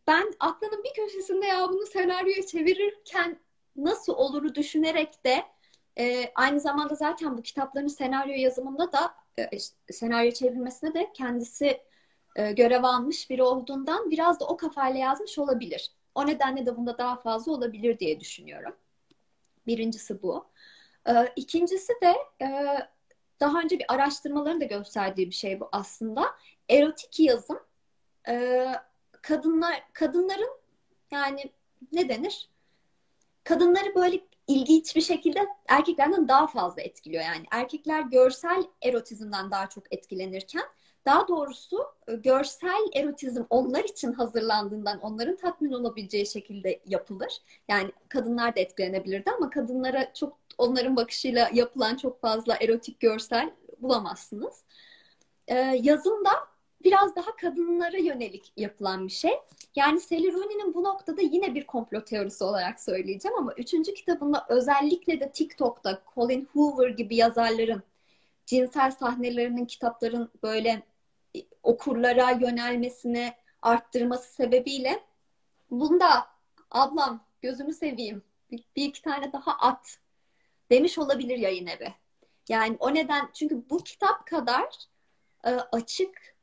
ben aklının bir köşesinde ya bunu senaryoya çevirirken nasıl oluru düşünerek de e, aynı zamanda zaten bu kitapların senaryo yazımında da e, senaryo çevrilmesine de kendisi e, görev almış biri olduğundan biraz da o kafayla yazmış olabilir. O nedenle de bunda daha fazla olabilir diye düşünüyorum. Birincisi bu. E, ikincisi de e, daha önce bir araştırmaların da gösterdiği bir şey bu aslında. Erotik yazım kadınlar kadınların yani ne denir? Kadınları böyle ilginç bir şekilde erkeklerden daha fazla etkiliyor. Yani erkekler görsel erotizmden daha çok etkilenirken daha doğrusu e, görsel erotizm onlar için hazırlandığından onların tatmin olabileceği şekilde yapılır. Yani kadınlar da etkilenebilirdi ama kadınlara çok onların bakışıyla yapılan çok fazla erotik görsel bulamazsınız. Ee, yazımda biraz daha kadınlara yönelik yapılan bir şey. Yani Sally Rooney'nin bu noktada yine bir komplo teorisi olarak söyleyeceğim ama üçüncü kitabında özellikle de TikTok'ta Colin Hoover gibi yazarların cinsel sahnelerinin kitapların böyle okurlara yönelmesini arttırması sebebiyle bunda ablam gözümü seveyim bir, bir iki tane daha at demiş olabilir yayın evi. Yani o neden çünkü bu kitap kadar e, açık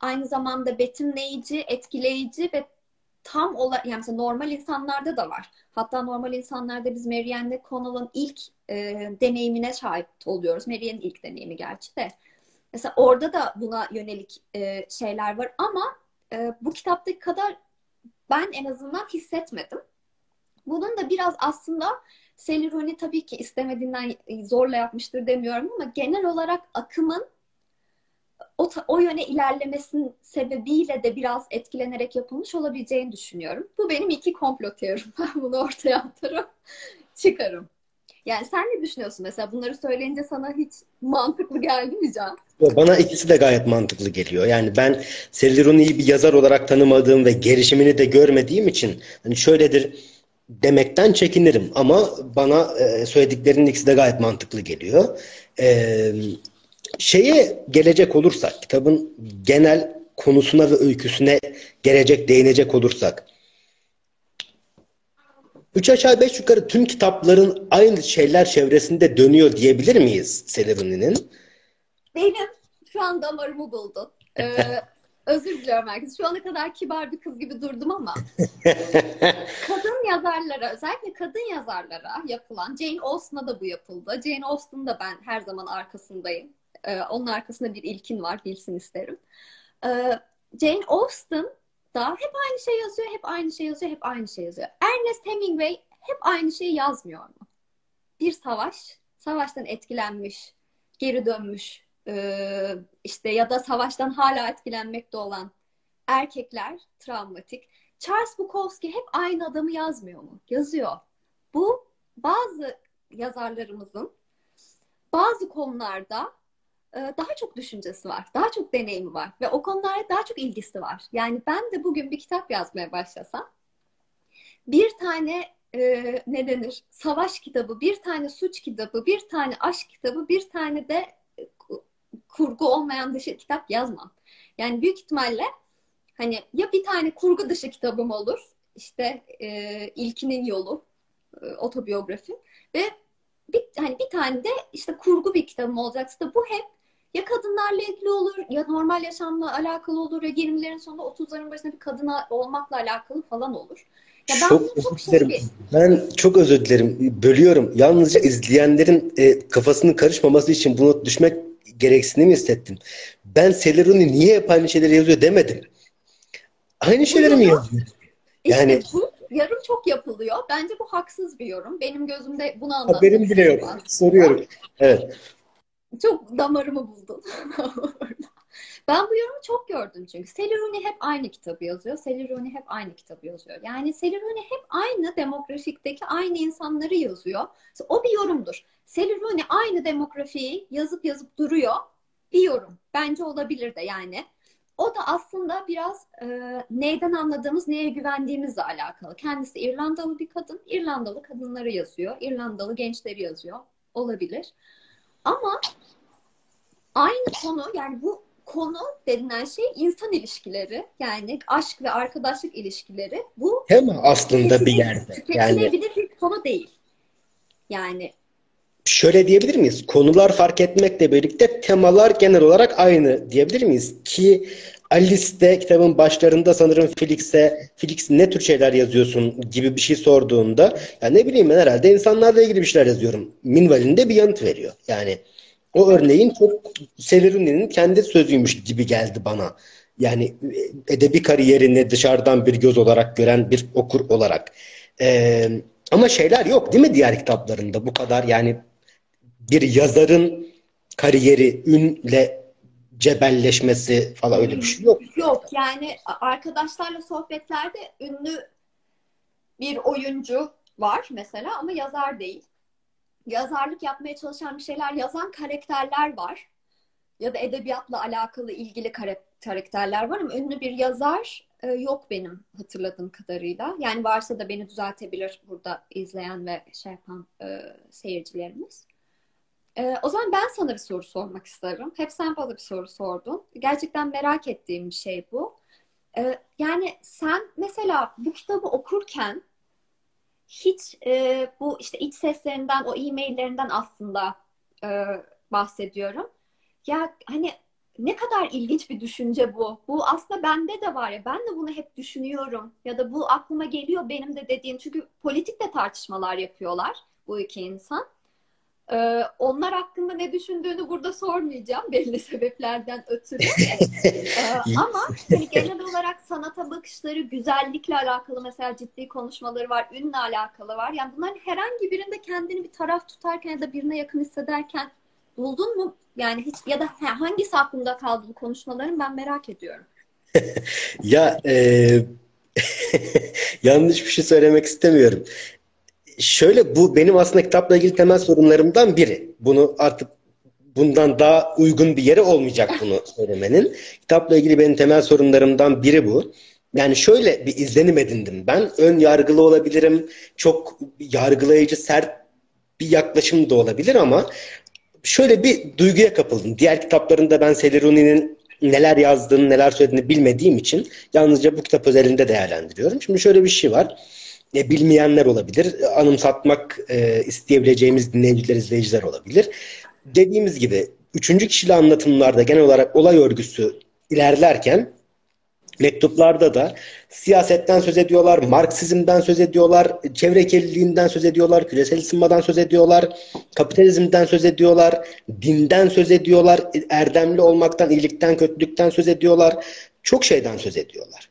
aynı zamanda betimleyici, etkileyici ve tam olarak yani mesela normal insanlarda da var. Hatta normal insanlarda biz Marianne Connell'ın ilk e, deneyimine şahit oluyoruz. Marianne'in ilk deneyimi gerçi de. Mesela orada da buna yönelik e, şeyler var ama e, bu kitaptaki kadar ben en azından hissetmedim. Bunun da biraz aslında Selironi tabii ki istemediğinden zorla yapmıştır demiyorum ama genel olarak akımın o, o yöne ilerlemesinin sebebiyle de biraz etkilenerek yapılmış olabileceğini düşünüyorum. Bu benim iki komplo teorim. Ben bunu ortaya atarım, çıkarım. Yani sen ne düşünüyorsun mesela? Bunları söyleyince sana hiç mantıklı geldi mi Can? Bana ikisi de gayet mantıklı geliyor. Yani ben Selironi'yi bir yazar olarak tanımadığım ve gelişimini de görmediğim için hani şöyledir demekten çekinirim. Ama bana e, söylediklerinin ikisi de gayet mantıklı geliyor. E, şeye gelecek olursak, kitabın genel konusuna ve öyküsüne gelecek, değinecek olursak Üç aşağı beş yukarı tüm kitapların aynı şeyler çevresinde dönüyor diyebilir miyiz Seleri'nin? Benim şu an damarımı buldun. Ee, özür diliyorum herkes. Şu ana kadar kibar bir kız gibi durdum ama kadın yazarlara, özellikle kadın yazarlara yapılan, Jane Austen'a da bu yapıldı. Jane Austen da ben her zaman arkasındayım. Ee, onun arkasında bir ilkin var, bilsin isterim. Ee, Jane Austen da hep aynı şey yazıyor, hep aynı şey yazıyor, hep aynı şey yazıyor. Ernest Hemingway hep aynı şeyi yazmıyor mu? Bir savaş, savaştan etkilenmiş, geri dönmüş, e, işte ya da savaştan hala etkilenmekte olan erkekler travmatik. Charles Bukowski hep aynı adamı yazmıyor mu? Yazıyor. Bu bazı yazarlarımızın bazı konularda daha çok düşüncesi var, daha çok deneyimi var ve o konulara daha çok ilgisi var. Yani ben de bugün bir kitap yazmaya başlasam bir tane e, ne denir? Savaş kitabı, bir tane suç kitabı, bir tane aşk kitabı, bir tane de e, kurgu olmayan dışı kitap yazmam. Yani büyük ihtimalle hani ya bir tane kurgu dışı kitabım olur, işte e, ilkinin yolu, e, otobiyografi ve bir, hani bir tane de işte kurgu bir kitabım olacaksa da bu hep ya kadınlarla ilgili olur ya normal yaşamla alakalı olur ya 20'lerin sonunda 30'ların başında bir kadına olmakla alakalı falan olur. Ya ben çok, çok özür dilerim. Şey ben çok özür dilerim. Bölüyorum. Yalnızca izleyenlerin e, kafasının karışmaması için bunu düşmek gereksinimi hissettim. Ben Celeroni niye hep aynı şeyleri yazıyor demedim. Aynı şeyleri mi yazıyor? Yani işte bu yorum çok yapılıyor. Bence bu haksız bir yorum. Benim gözümde bunu anlatmak Haberim bile yok. Soruyorum. Evet. Çok damarımı buldun. ben bu yorumu çok gördüm çünkü. Seliruni hep aynı kitabı yazıyor. Seliruni hep aynı kitabı yazıyor. Yani Seliruni hep aynı demografikteki aynı insanları yazıyor. O bir yorumdur. Seliruni aynı demografiyi yazıp yazıp duruyor. Bir yorum. Bence olabilir de yani. O da aslında biraz e, neyden anladığımız, neye güvendiğimizle alakalı. Kendisi İrlandalı bir kadın. İrlandalı kadınları yazıyor. İrlandalı gençleri yazıyor. Olabilir. Ama aynı konu yani bu konu denilen şey insan ilişkileri yani aşk ve arkadaşlık ilişkileri bu hem aslında bir yerde yani bir konu değil. Yani şöyle diyebilir miyiz? Konular fark etmekle birlikte temalar genel olarak aynı diyebilir miyiz? Ki Alice'de kitabın başlarında sanırım Felix'e Felix ne tür şeyler yazıyorsun gibi bir şey sorduğunda ya ne bileyim ben herhalde insanlarla ilgili bir şeyler yazıyorum. Minval'in de bir yanıt veriyor. Yani o örneğin çok Seleruni'nin kendi sözüymüş gibi geldi bana. Yani edebi kariyerini dışarıdan bir göz olarak gören bir okur olarak. Ee, ama şeyler yok değil mi diğer kitaplarında bu kadar yani bir yazarın kariyeri ünle cebelleşmesi falan öyle bir şey yok. Yok yani arkadaşlarla sohbetlerde ünlü bir oyuncu var mesela ama yazar değil. Yazarlık yapmaya çalışan bir şeyler yazan karakterler var. Ya da edebiyatla alakalı ilgili karakterler var ama ünlü bir yazar e, yok benim hatırladığım kadarıyla. Yani varsa da beni düzeltebilir burada izleyen ve şey yapan e, seyircilerimiz. Ee, o zaman ben sana bir soru sormak isterim. Hep sen bana bir soru sordun. Gerçekten merak ettiğim bir şey bu. Ee, yani sen mesela bu kitabı okurken hiç e, bu işte iç seslerinden, o e-maillerinden aslında e, bahsediyorum. Ya hani ne kadar ilginç bir düşünce bu. Bu aslında bende de var ya. Ben de bunu hep düşünüyorum. Ya da bu aklıma geliyor benim de dediğim. Çünkü politik de tartışmalar yapıyorlar bu iki insan. Ee, onlar hakkında ne düşündüğünü burada sormayacağım belli sebeplerden ötürü. ee, ama hani genel olarak sanata bakışları, güzellikle alakalı mesela ciddi konuşmaları var, ünle alakalı var. Yani bunların herhangi birinde kendini bir taraf tutarken ya da birine yakın hissederken buldun mu? Yani hiç ya da hangisi aklında kaldı bu konuşmaların ben merak ediyorum. ya e, yanlış bir şey söylemek istemiyorum şöyle bu benim aslında kitapla ilgili temel sorunlarımdan biri. Bunu artık bundan daha uygun bir yere olmayacak bunu söylemenin. Kitapla ilgili benim temel sorunlarımdan biri bu. Yani şöyle bir izlenim edindim ben. Ön yargılı olabilirim. Çok yargılayıcı, sert bir yaklaşım da olabilir ama şöyle bir duyguya kapıldım. Diğer kitaplarında ben Celeroni'nin neler yazdığını, neler söylediğini bilmediğim için yalnızca bu kitap özelinde değerlendiriyorum. Şimdi şöyle bir şey var e, bilmeyenler olabilir. Anımsatmak e, isteyebileceğimiz dinleyiciler, izleyiciler olabilir. Dediğimiz gibi üçüncü kişili anlatımlarda genel olarak olay örgüsü ilerlerken mektuplarda da siyasetten söz ediyorlar, Marksizmden söz ediyorlar, çevre kirliliğinden söz ediyorlar, küresel ısınmadan söz ediyorlar, kapitalizmden söz ediyorlar, dinden söz ediyorlar, erdemli olmaktan, iyilikten, kötülükten söz ediyorlar. Çok şeyden söz ediyorlar.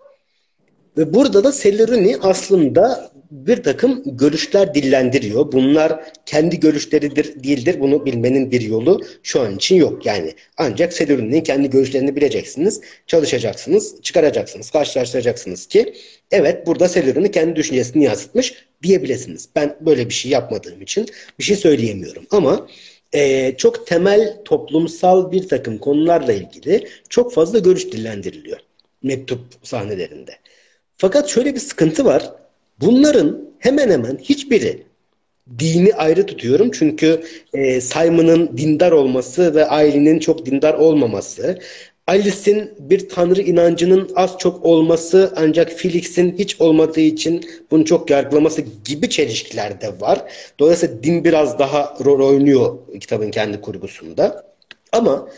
Ve burada da Sellerini aslında bir takım görüşler dillendiriyor. Bunlar kendi görüşleridir, değildir. Bunu bilmenin bir yolu şu an için yok. Yani ancak Sellerini'nin kendi görüşlerini bileceksiniz, çalışacaksınız, çıkaracaksınız, karşılaştıracaksınız ki evet burada Sellerini kendi düşüncesini yansıtmış diyebilirsiniz. Ben böyle bir şey yapmadığım için bir şey söyleyemiyorum. Ama e, çok temel toplumsal bir takım konularla ilgili çok fazla görüş dillendiriliyor mektup sahnelerinde. Fakat şöyle bir sıkıntı var. Bunların hemen hemen hiçbiri dini ayrı tutuyorum. Çünkü e, Simon'ın dindar olması ve ailenin çok dindar olmaması, Alice'in bir tanrı inancının az çok olması ancak Felix'in hiç olmadığı için bunu çok yargılaması gibi çelişkiler de var. Dolayısıyla din biraz daha rol oynuyor kitabın kendi kurgusunda. Ama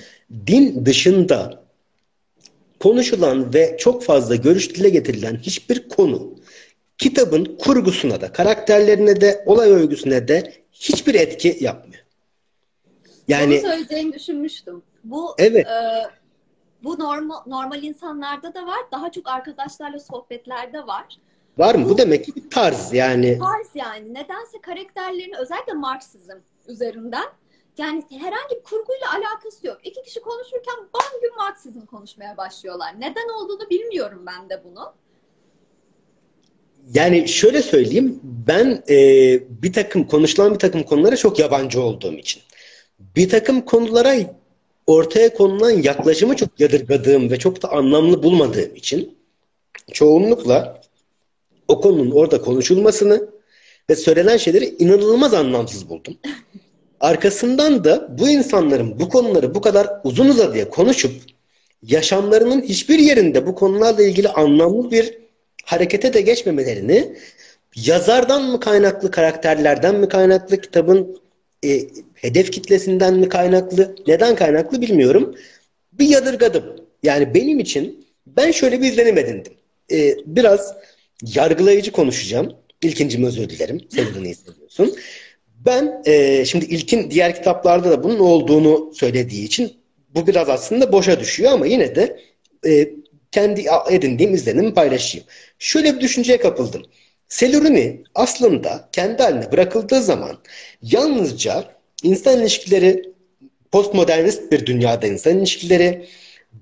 din dışında konuşulan ve çok fazla görüş dile getirilen hiçbir konu kitabın kurgusuna da, karakterlerine de, olay örgüsüne de hiçbir etki yapmıyor. Yani Bunu söyleyeceğini düşünmüştüm. Bu evet. E, bu normal normal insanlarda da var. Daha çok arkadaşlarla sohbetlerde var. Var mı? Bu, bu demek ki bir tarz yani. Tarz yani. Nedense karakterlerin özellikle Marksizm üzerinden yani herhangi bir kurguyla alakası yok. İki kişi konuşurken bam gün Marksizm konuşmaya başlıyorlar. Neden olduğunu bilmiyorum ben de bunu. Yani şöyle söyleyeyim, ben e, bir takım konuşulan bir takım konulara çok yabancı olduğum için, bir takım konulara ortaya konulan yaklaşımı çok yadırgadığım ve çok da anlamlı bulmadığım için, çoğunlukla o konunun orada konuşulmasını ve söylenen şeyleri inanılmaz anlamsız buldum. Arkasından da bu insanların bu konuları bu kadar uzun uzadıya konuşup yaşamlarının hiçbir yerinde bu konularla ilgili anlamlı bir harekete de geçmemelerini yazardan mı kaynaklı, karakterlerden mi kaynaklı, kitabın e, hedef kitlesinden mi kaynaklı, neden kaynaklı bilmiyorum. Bir yadırgadım. Yani benim için ben şöyle bir izlenim edindim. E, biraz yargılayıcı konuşacağım. İlkincim özür dilerim. Bunu hissediyorsun. Ben e, şimdi ilkin diğer kitaplarda da bunun olduğunu söylediği için bu biraz aslında boşa düşüyor ama yine de e, kendi edindiğim izlenimi paylaşayım. Şöyle bir düşünceye kapıldım. Selürünü aslında kendi haline bırakıldığı zaman yalnızca insan ilişkileri postmodernist bir dünyada insan ilişkileri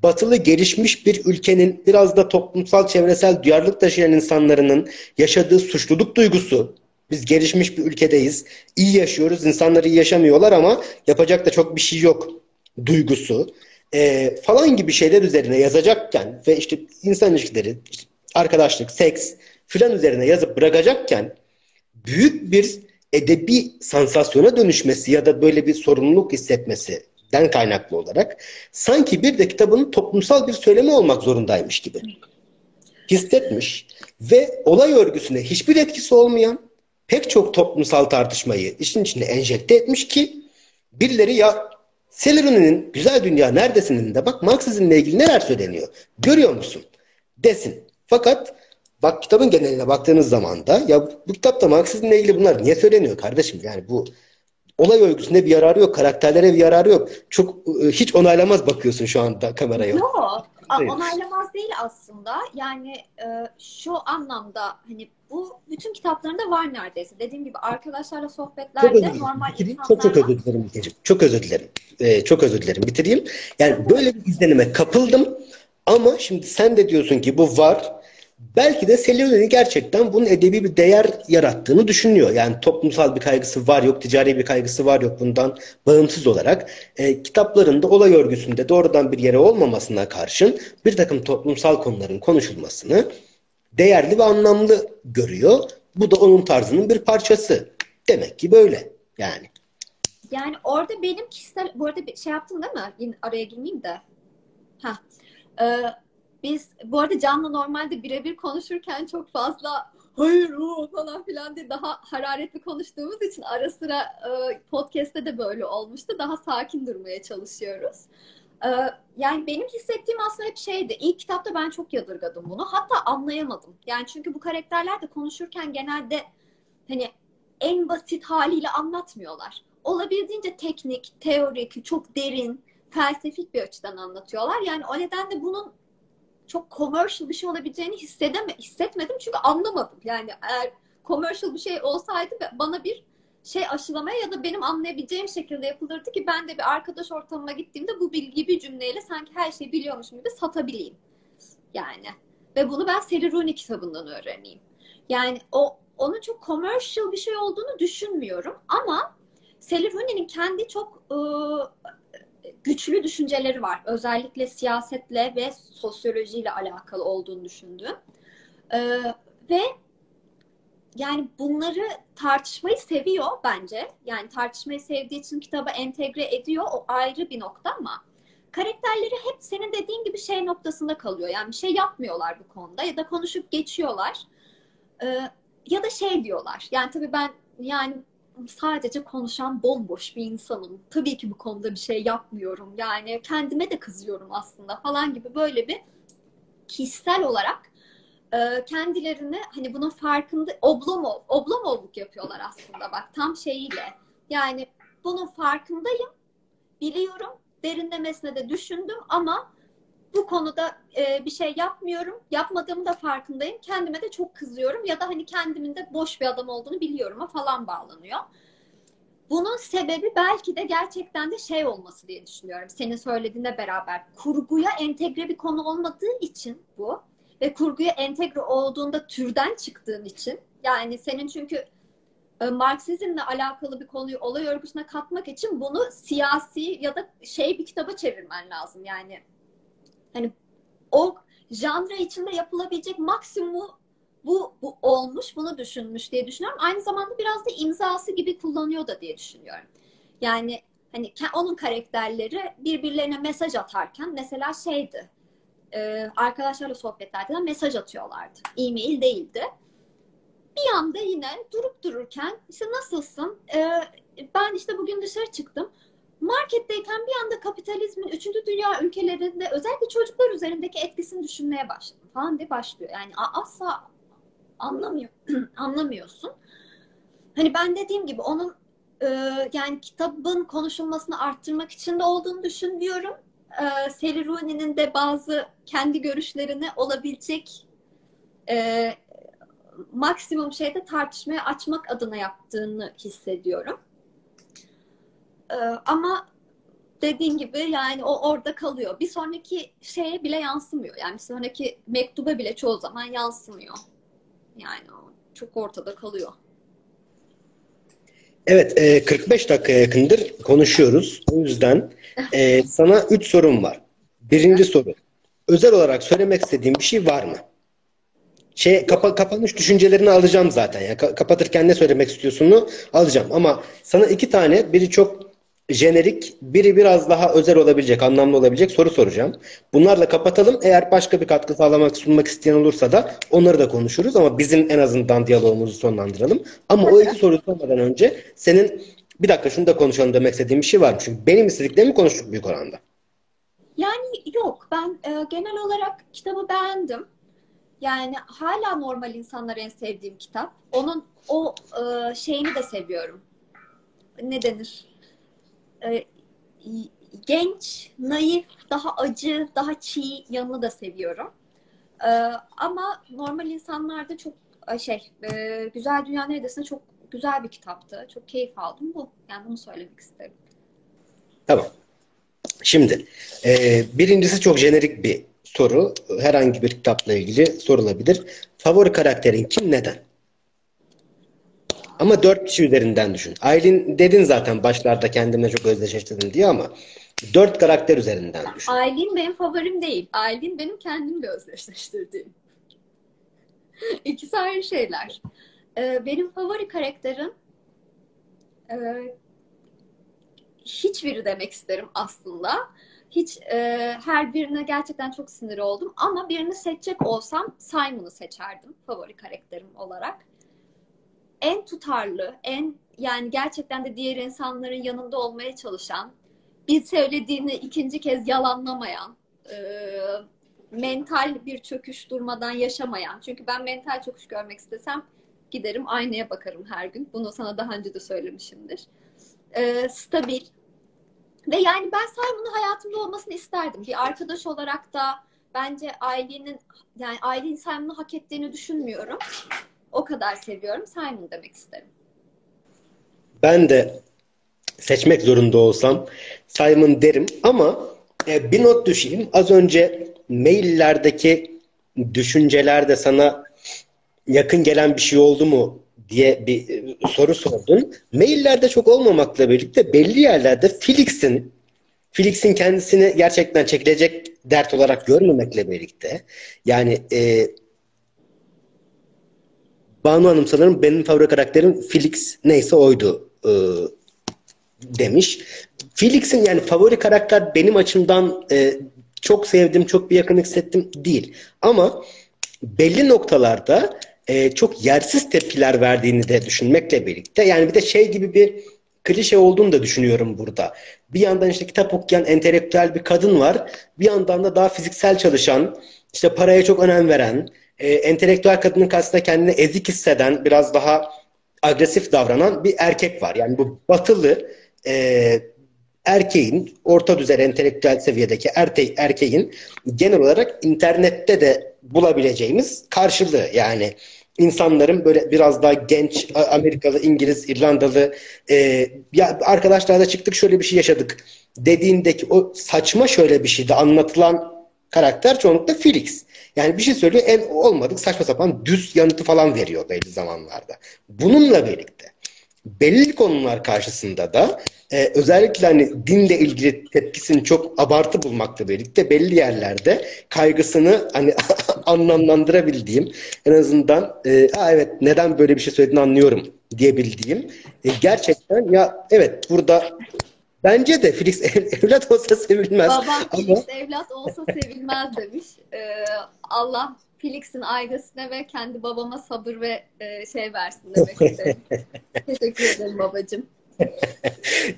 batılı gelişmiş bir ülkenin biraz da toplumsal çevresel duyarlılık taşıyan insanların yaşadığı suçluluk duygusu biz gelişmiş bir ülkedeyiz. İyi yaşıyoruz. İnsanlar iyi yaşamıyorlar ama yapacak da çok bir şey yok duygusu e, falan gibi şeyler üzerine yazacakken ve işte insan ilişkileri, işte arkadaşlık, seks filan üzerine yazıp bırakacakken büyük bir edebi sansasyona dönüşmesi ya da böyle bir sorumluluk hissetmesinden kaynaklı olarak sanki bir de kitabın toplumsal bir söylemi olmak zorundaymış gibi hissetmiş ve olay örgüsüne hiçbir etkisi olmayan pek çok toplumsal tartışmayı işin içine enjekte etmiş ki birileri ya Celeron'un Güzel Dünya Neredesinin de bak Marksizmle ilgili neler söyleniyor. Görüyor musun? Desin. Fakat bak kitabın geneline baktığınız zaman da ya bu kitapta Marksizmle ilgili bunlar niye söyleniyor kardeşim? Yani bu olay örgüsünde bir yararı yok. Karakterlere bir yararı yok. Çok hiç onaylamaz bakıyorsun şu anda kameraya. Yok. Onaylamaz değil aslında. Yani e, şu anlamda hani bu bütün kitaplarında var neredeyse. Dediğim gibi arkadaşlarla sohbetlerde çok normal Bitireyim. Çok çok özür dilerim Bilgeciğim. Çok özür dilerim. Ee, çok özür dilerim. Bitireyim. Yani böyle bir izlenime kapıldım. Ama şimdi sen de diyorsun ki bu var. Belki de Sellerini gerçekten bunun edebi bir değer yarattığını düşünüyor. Yani toplumsal bir kaygısı var yok, ticari bir kaygısı var yok bundan bağımsız olarak. E, kitaplarında olay örgüsünde doğrudan bir yere olmamasına karşın bir takım toplumsal konuların konuşulmasını değerli ve anlamlı görüyor. Bu da onun tarzının bir parçası. Demek ki böyle yani. Yani orada benim kişisel, bu arada şey yaptın değil mi? Yine araya girmeyeyim de. Ha. Ee, biz bu arada Can'la normalde birebir konuşurken çok fazla hayır o falan filan diye daha hararetli konuştuğumuz için ara sıra e, podcast'te de böyle olmuştu. Daha sakin durmaya çalışıyoruz. E, yani benim hissettiğim aslında hep şeydi. İlk kitapta ben çok yadırgadım bunu. Hatta anlayamadım. Yani çünkü bu karakterler de konuşurken genelde hani en basit haliyle anlatmıyorlar. Olabildiğince teknik, teorik, çok derin, felsefik bir açıdan anlatıyorlar. Yani o nedenle bunun çok commercial bir şey olabileceğini hissedeme, hissetmedim çünkü anlamadım. Yani eğer commercial bir şey olsaydı bana bir şey aşılamaya ya da benim anlayabileceğim şekilde yapılırdı ki ben de bir arkadaş ortamıma gittiğimde bu bilgiyi bir cümleyle sanki her şeyi biliyormuşum gibi satabileyim. Yani. Ve bunu ben Seri Rooney kitabından öğreneyim. Yani o onun çok commercial bir şey olduğunu düşünmüyorum ama Sally Rooney'nin kendi çok ıı, güçlü düşünceleri var. Özellikle siyasetle ve sosyolojiyle alakalı olduğunu düşündüğüm. Ee, ve yani bunları tartışmayı seviyor bence. Yani tartışmayı sevdiği için kitaba entegre ediyor. O ayrı bir nokta ama karakterleri hep senin dediğin gibi şey noktasında kalıyor. Yani bir şey yapmıyorlar bu konuda ya da konuşup geçiyorlar. Ee, ya da şey diyorlar. Yani tabii ben yani sadece konuşan bomboş bir insanım. Tabii ki bu konuda bir şey yapmıyorum. Yani kendime de kızıyorum aslında falan gibi böyle bir kişisel olarak e, kendilerini hani bunun farkında Oblomov, Oblomovluk yapıyorlar aslında bak tam şeyiyle. Yani bunun farkındayım, biliyorum, derinlemesine de düşündüm ama bu konuda e, bir şey yapmıyorum. Yapmadığımı da farkındayım. Kendime de çok kızıyorum ya da hani kendimin de boş bir adam olduğunu biliyorum falan bağlanıyor. Bunun sebebi belki de gerçekten de şey olması diye düşünüyorum. Senin söylediğinde beraber kurguya entegre bir konu olmadığı için bu ve kurguya entegre olduğunda türden çıktığın için yani senin çünkü e, Marksizmle alakalı bir konuyu olay örgüsüne katmak için bunu siyasi ya da şey bir kitaba çevirmen lazım. Yani hani o janra içinde yapılabilecek maksimumu bu, bu olmuş, bunu düşünmüş diye düşünüyorum. Aynı zamanda biraz da imzası gibi kullanıyor da diye düşünüyorum. Yani hani onun karakterleri birbirlerine mesaj atarken mesela şeydi, e, arkadaşlarla sohbet ederken mesaj atıyorlardı. E-mail değildi. Bir anda yine durup dururken işte nasılsın? E, ben işte bugün dışarı çıktım marketteyken bir anda kapitalizmin 3. dünya ülkelerinde özellikle çocuklar üzerindeki etkisini düşünmeye başladım falan diye başlıyor. Yani asla anlamıyor anlamıyorsun. Hani ben dediğim gibi onun e, yani kitabın konuşulmasını arttırmak için de olduğunu düşünüyorum. E, Sally Rooney'nin de bazı kendi görüşlerini olabilecek e, maksimum şeyde tartışmaya açmak adına yaptığını hissediyorum. Ee, ama dediğin gibi yani o orada kalıyor. Bir sonraki şeye bile yansımıyor. Yani bir sonraki mektuba bile çoğu zaman yansımıyor. Yani o çok ortada kalıyor. Evet, 45 e, dakika yakındır konuşuyoruz. O yüzden e, sana 3 sorum var. Birinci soru. Özel olarak söylemek istediğin bir şey var mı? Şey kapa, kapanış düşüncelerini alacağım zaten. Yani kapatırken ne söylemek istiyorsun'u alacağım. Ama sana iki tane, biri çok jenerik, biri biraz daha özel olabilecek, anlamlı olabilecek soru soracağım. Bunlarla kapatalım. Eğer başka bir katkı sağlamak, sunmak isteyen olursa da onları da konuşuruz ama bizim en azından diyalogumuzu sonlandıralım. Ama o iki soruyu sormadan önce senin bir dakika şunu da konuşalım demek istediğim bir şey var? Çünkü benim istediklerimi konuştuk büyük oranda. Yani yok. Ben e, genel olarak kitabı beğendim. Yani hala normal insanlar en sevdiğim kitap. Onun o e, şeyini de seviyorum. Ne denir? E, genç, naif, daha acı, daha çiğ yanını da seviyorum. E, ama normal insanlarda çok şey, e, Güzel Dünya Neredesine çok güzel bir kitaptı. Çok keyif aldım bu. Yani bunu söylemek isterim. Tamam. Şimdi birincisi çok jenerik bir soru. Herhangi bir kitapla ilgili sorulabilir. Favori karakterin kim? Neden? Ama dört kişi üzerinden düşün. Aylin dedin zaten başlarda kendimle çok özdeşleştirdim diye ama dört karakter üzerinden düşün. Aylin benim favorim değil. Aylin benim kendimle özdeşleştirdiğim. İkisi ayrı şeyler. Ee, benim favori karakterim e, hiçbiri demek isterim aslında. Hiç e, her birine gerçekten çok sinir oldum. Ama birini seçecek olsam Simon'u seçerdim favori karakterim olarak en tutarlı, en yani gerçekten de diğer insanların yanında olmaya çalışan, bir söylediğini ikinci kez yalanlamayan, e, mental bir çöküş durmadan yaşamayan. Çünkü ben mental çöküş görmek istesem giderim aynaya bakarım her gün. Bunu sana daha önce de söylemişimdir. E, stabil. Ve yani ben Simon'un hayatımda olmasını isterdim. Bir arkadaş olarak da bence ailenin yani ailenin Simon'u hak ettiğini düşünmüyorum. O kadar seviyorum. Simon demek isterim. Ben de seçmek zorunda olsam Simon derim ama e, bir not düşeyim. Az önce maillerdeki düşüncelerde sana yakın gelen bir şey oldu mu diye bir e, soru sordun. Maillerde çok olmamakla birlikte belli yerlerde Felix'in Felix'in kendisini gerçekten çekilecek dert olarak görmemekle birlikte yani e, Banu Hanım sanırım benim favori karakterim Felix neyse oydu e, demiş. Felix'in yani favori karakter benim açımdan e, çok sevdim, çok bir yakın hissettim değil. Ama belli noktalarda e, çok yersiz tepkiler verdiğini de düşünmekle birlikte yani bir de şey gibi bir klişe olduğunu da düşünüyorum burada. Bir yandan işte kitap okuyan entelektüel bir kadın var. Bir yandan da daha fiziksel çalışan, işte paraya çok önem veren, e, entelektüel kadının karşısında kendini ezik hisseden, biraz daha agresif davranan bir erkek var. Yani bu batılı e, erkeğin, orta düzey entelektüel seviyedeki erte, erkeğin genel olarak internette de bulabileceğimiz karşılığı. Yani insanların böyle biraz daha genç Amerikalı, İngiliz, İrlandalı e, ya arkadaşlarla çıktık şöyle bir şey yaşadık dediğindeki o saçma şöyle bir şeyde anlatılan karakter çoğunlukla Felix. Yani bir şey söylüyor en olmadık saçma sapan düz yanıtı falan veriyor belli zamanlarda. Bununla birlikte belli konular karşısında da e, özellikle hani dinle ilgili tepkisini çok abartı bulmakla birlikte belli yerlerde kaygısını hani anlamlandırabildiğim en azından e, evet neden böyle bir şey söylediğini anlıyorum diyebildiğim e, gerçekten ya evet burada Bence de Felix evlat olsa sevilmez. Babam ama... Felix evlat olsa sevilmez demiş. Ee, Allah Felix'in ailesine ve kendi babama sabır ve e, şey versin demek istedim. Teşekkür ederim babacığım.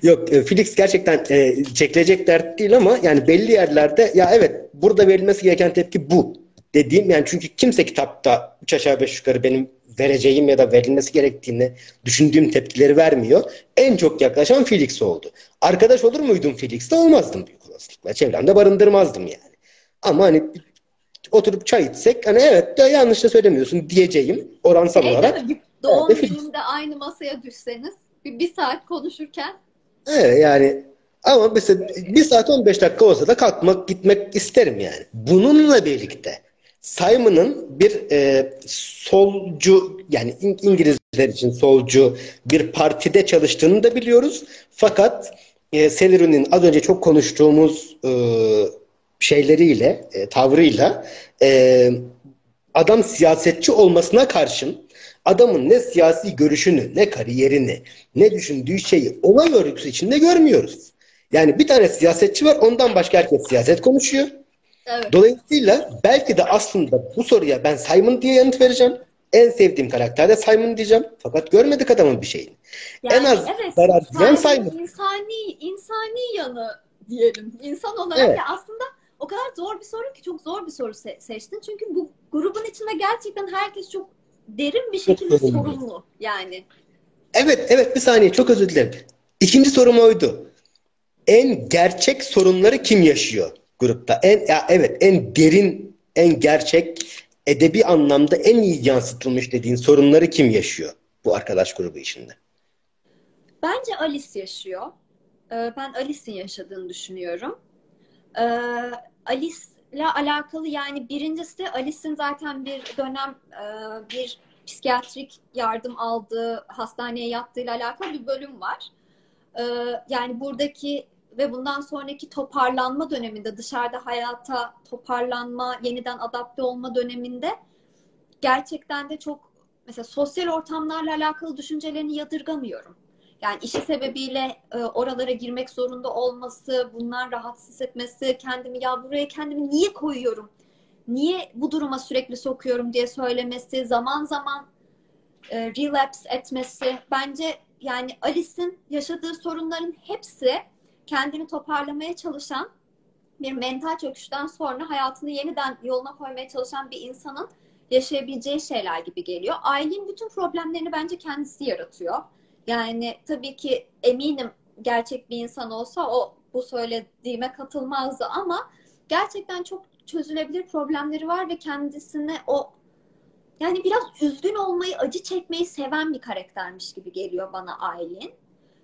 Yok e, Felix gerçekten e, çekilecek dert değil ama yani belli yerlerde ya evet burada verilmesi gereken tepki bu dediğim yani çünkü kimse kitapta üç aşağı beş yukarı benim vereceğim ya da verilmesi gerektiğini düşündüğüm tepkileri vermiyor. En çok yaklaşan Felix oldu. Arkadaş olur muydum Felix'te? Olmazdım büyük olasılıkla. Çevremde barındırmazdım yani. Ama hani oturup çay içsek hani evet de yanlış da söylemiyorsun diyeceğim oransal şey, olarak. Doğum evet, gününde aynı masaya düşseniz bir, bir saat konuşurken Evet yani ama mesela bir saat 15 dakika olsa da kalkmak gitmek isterim yani. Bununla birlikte Simon'ın bir e, solcu yani İngilizler için solcu bir partide çalıştığını da biliyoruz. Fakat e, Celery'nin az önce çok konuştuğumuz e, şeyleriyle, e, tavrıyla e, adam siyasetçi olmasına karşın adamın ne siyasi görüşünü, ne kariyerini, ne düşündüğü şeyi olay örgüsü içinde görmüyoruz. Yani bir tane siyasetçi var, ondan başka herkes siyaset konuşuyor. Evet. Dolayısıyla belki de aslında bu soruya ben Simon diye yanıt vereceğim. En sevdiğim karakter de Simon diyeceğim. Fakat görmedik adamın bir şeyini. Yani, en az evet, zarar Simon. İnsani, insani yanı diyelim. İnsan olarak evet. ya aslında o kadar zor bir soru ki çok zor bir soru se- seçtin. Çünkü bu grubun içinde gerçekten herkes çok derin bir şekilde çok sorumlu yani. Evet, evet bir saniye çok özür dilerim. İkinci sorum oydu. En gerçek sorunları kim yaşıyor grupta? En ya evet en derin, en gerçek edebi anlamda en iyi yansıtılmış dediğin sorunları kim yaşıyor bu arkadaş grubu içinde? Bence Alice yaşıyor. Ee, ben Alice'in yaşadığını düşünüyorum. Ee, Alice ile alakalı yani birincisi Alice'in zaten bir dönem e, bir psikiyatrik yardım aldığı, hastaneye yattığıyla alakalı bir bölüm var. Ee, yani buradaki ve bundan sonraki toparlanma döneminde, dışarıda hayata toparlanma, yeniden adapte olma döneminde gerçekten de çok mesela sosyal ortamlarla alakalı düşüncelerini yadırgamıyorum. Yani işi sebebiyle e, oralara girmek zorunda olması, bunlar rahatsız etmesi, kendimi ya buraya kendimi niye koyuyorum? Niye bu duruma sürekli sokuyorum diye söylemesi, zaman zaman e, relapse etmesi. Bence yani Alice'in yaşadığı sorunların hepsi kendini toparlamaya çalışan bir mental çöküşten sonra hayatını yeniden yoluna koymaya çalışan bir insanın yaşayabileceği şeyler gibi geliyor. Ailenin bütün problemlerini bence kendisi yaratıyor. Yani tabii ki eminim gerçek bir insan olsa o bu söylediğime katılmazdı ama gerçekten çok çözülebilir problemleri var ve kendisine o yani biraz üzgün olmayı, acı çekmeyi seven bir karaktermiş gibi geliyor bana Aylin.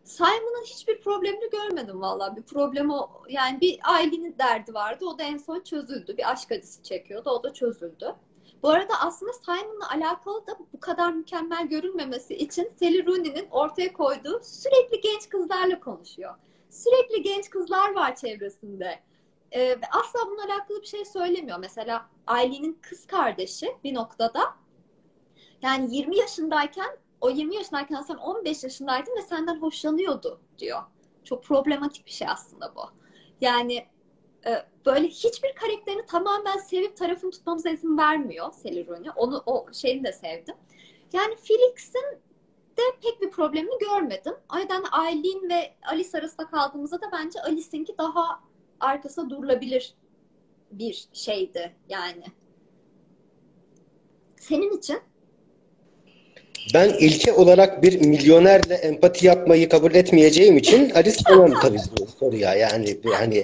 Simon'ın hiçbir problemini görmedim vallahi. Bir problem o yani bir ailenin derdi vardı. O da en son çözüldü. Bir aşk acısı çekiyordu. O da çözüldü. Bu arada aslında Simon'la alakalı da bu kadar mükemmel görünmemesi için Sally Rooney'nin ortaya koyduğu sürekli genç kızlarla konuşuyor. Sürekli genç kızlar var çevresinde. Ee, asla bununla alakalı bir şey söylemiyor. Mesela Aileen'in kız kardeşi bir noktada yani 20 yaşındayken o 20 yaşındayken sen 15 yaşındaydın ve senden hoşlanıyordu diyor. Çok problematik bir şey aslında bu. Yani e, böyle hiçbir karakterini tamamen sevip tarafını tutmamıza izin vermiyor Rooney. Onu o şeyini de sevdim. Yani Felix'in de pek bir problemini görmedim. O yüzden Aileen ve Alice arasında kaldığımızda da bence Alice'inki daha arkasında durulabilir bir şeydi yani. Senin için? Ben ilke olarak bir milyonerle empati yapmayı kabul etmeyeceğim için tamam tabii bu soruya. Yani hani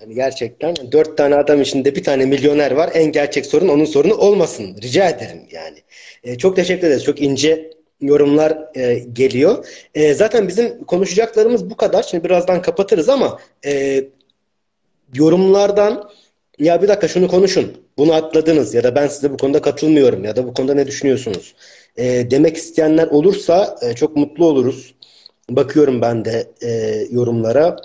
hani gerçekten dört tane adam içinde bir tane milyoner var. En gerçek sorun onun sorunu olmasın. Rica ederim yani. E, çok teşekkür ederiz. Çok ince yorumlar e, geliyor. E, zaten bizim konuşacaklarımız bu kadar. Şimdi birazdan kapatırız ama e, yorumlardan ya bir dakika şunu konuşun. Bunu atladınız ya da ben size bu konuda katılmıyorum ya da bu konuda ne düşünüyorsunuz? E, demek isteyenler olursa e, çok mutlu oluruz. Bakıyorum ben de e, yorumlara.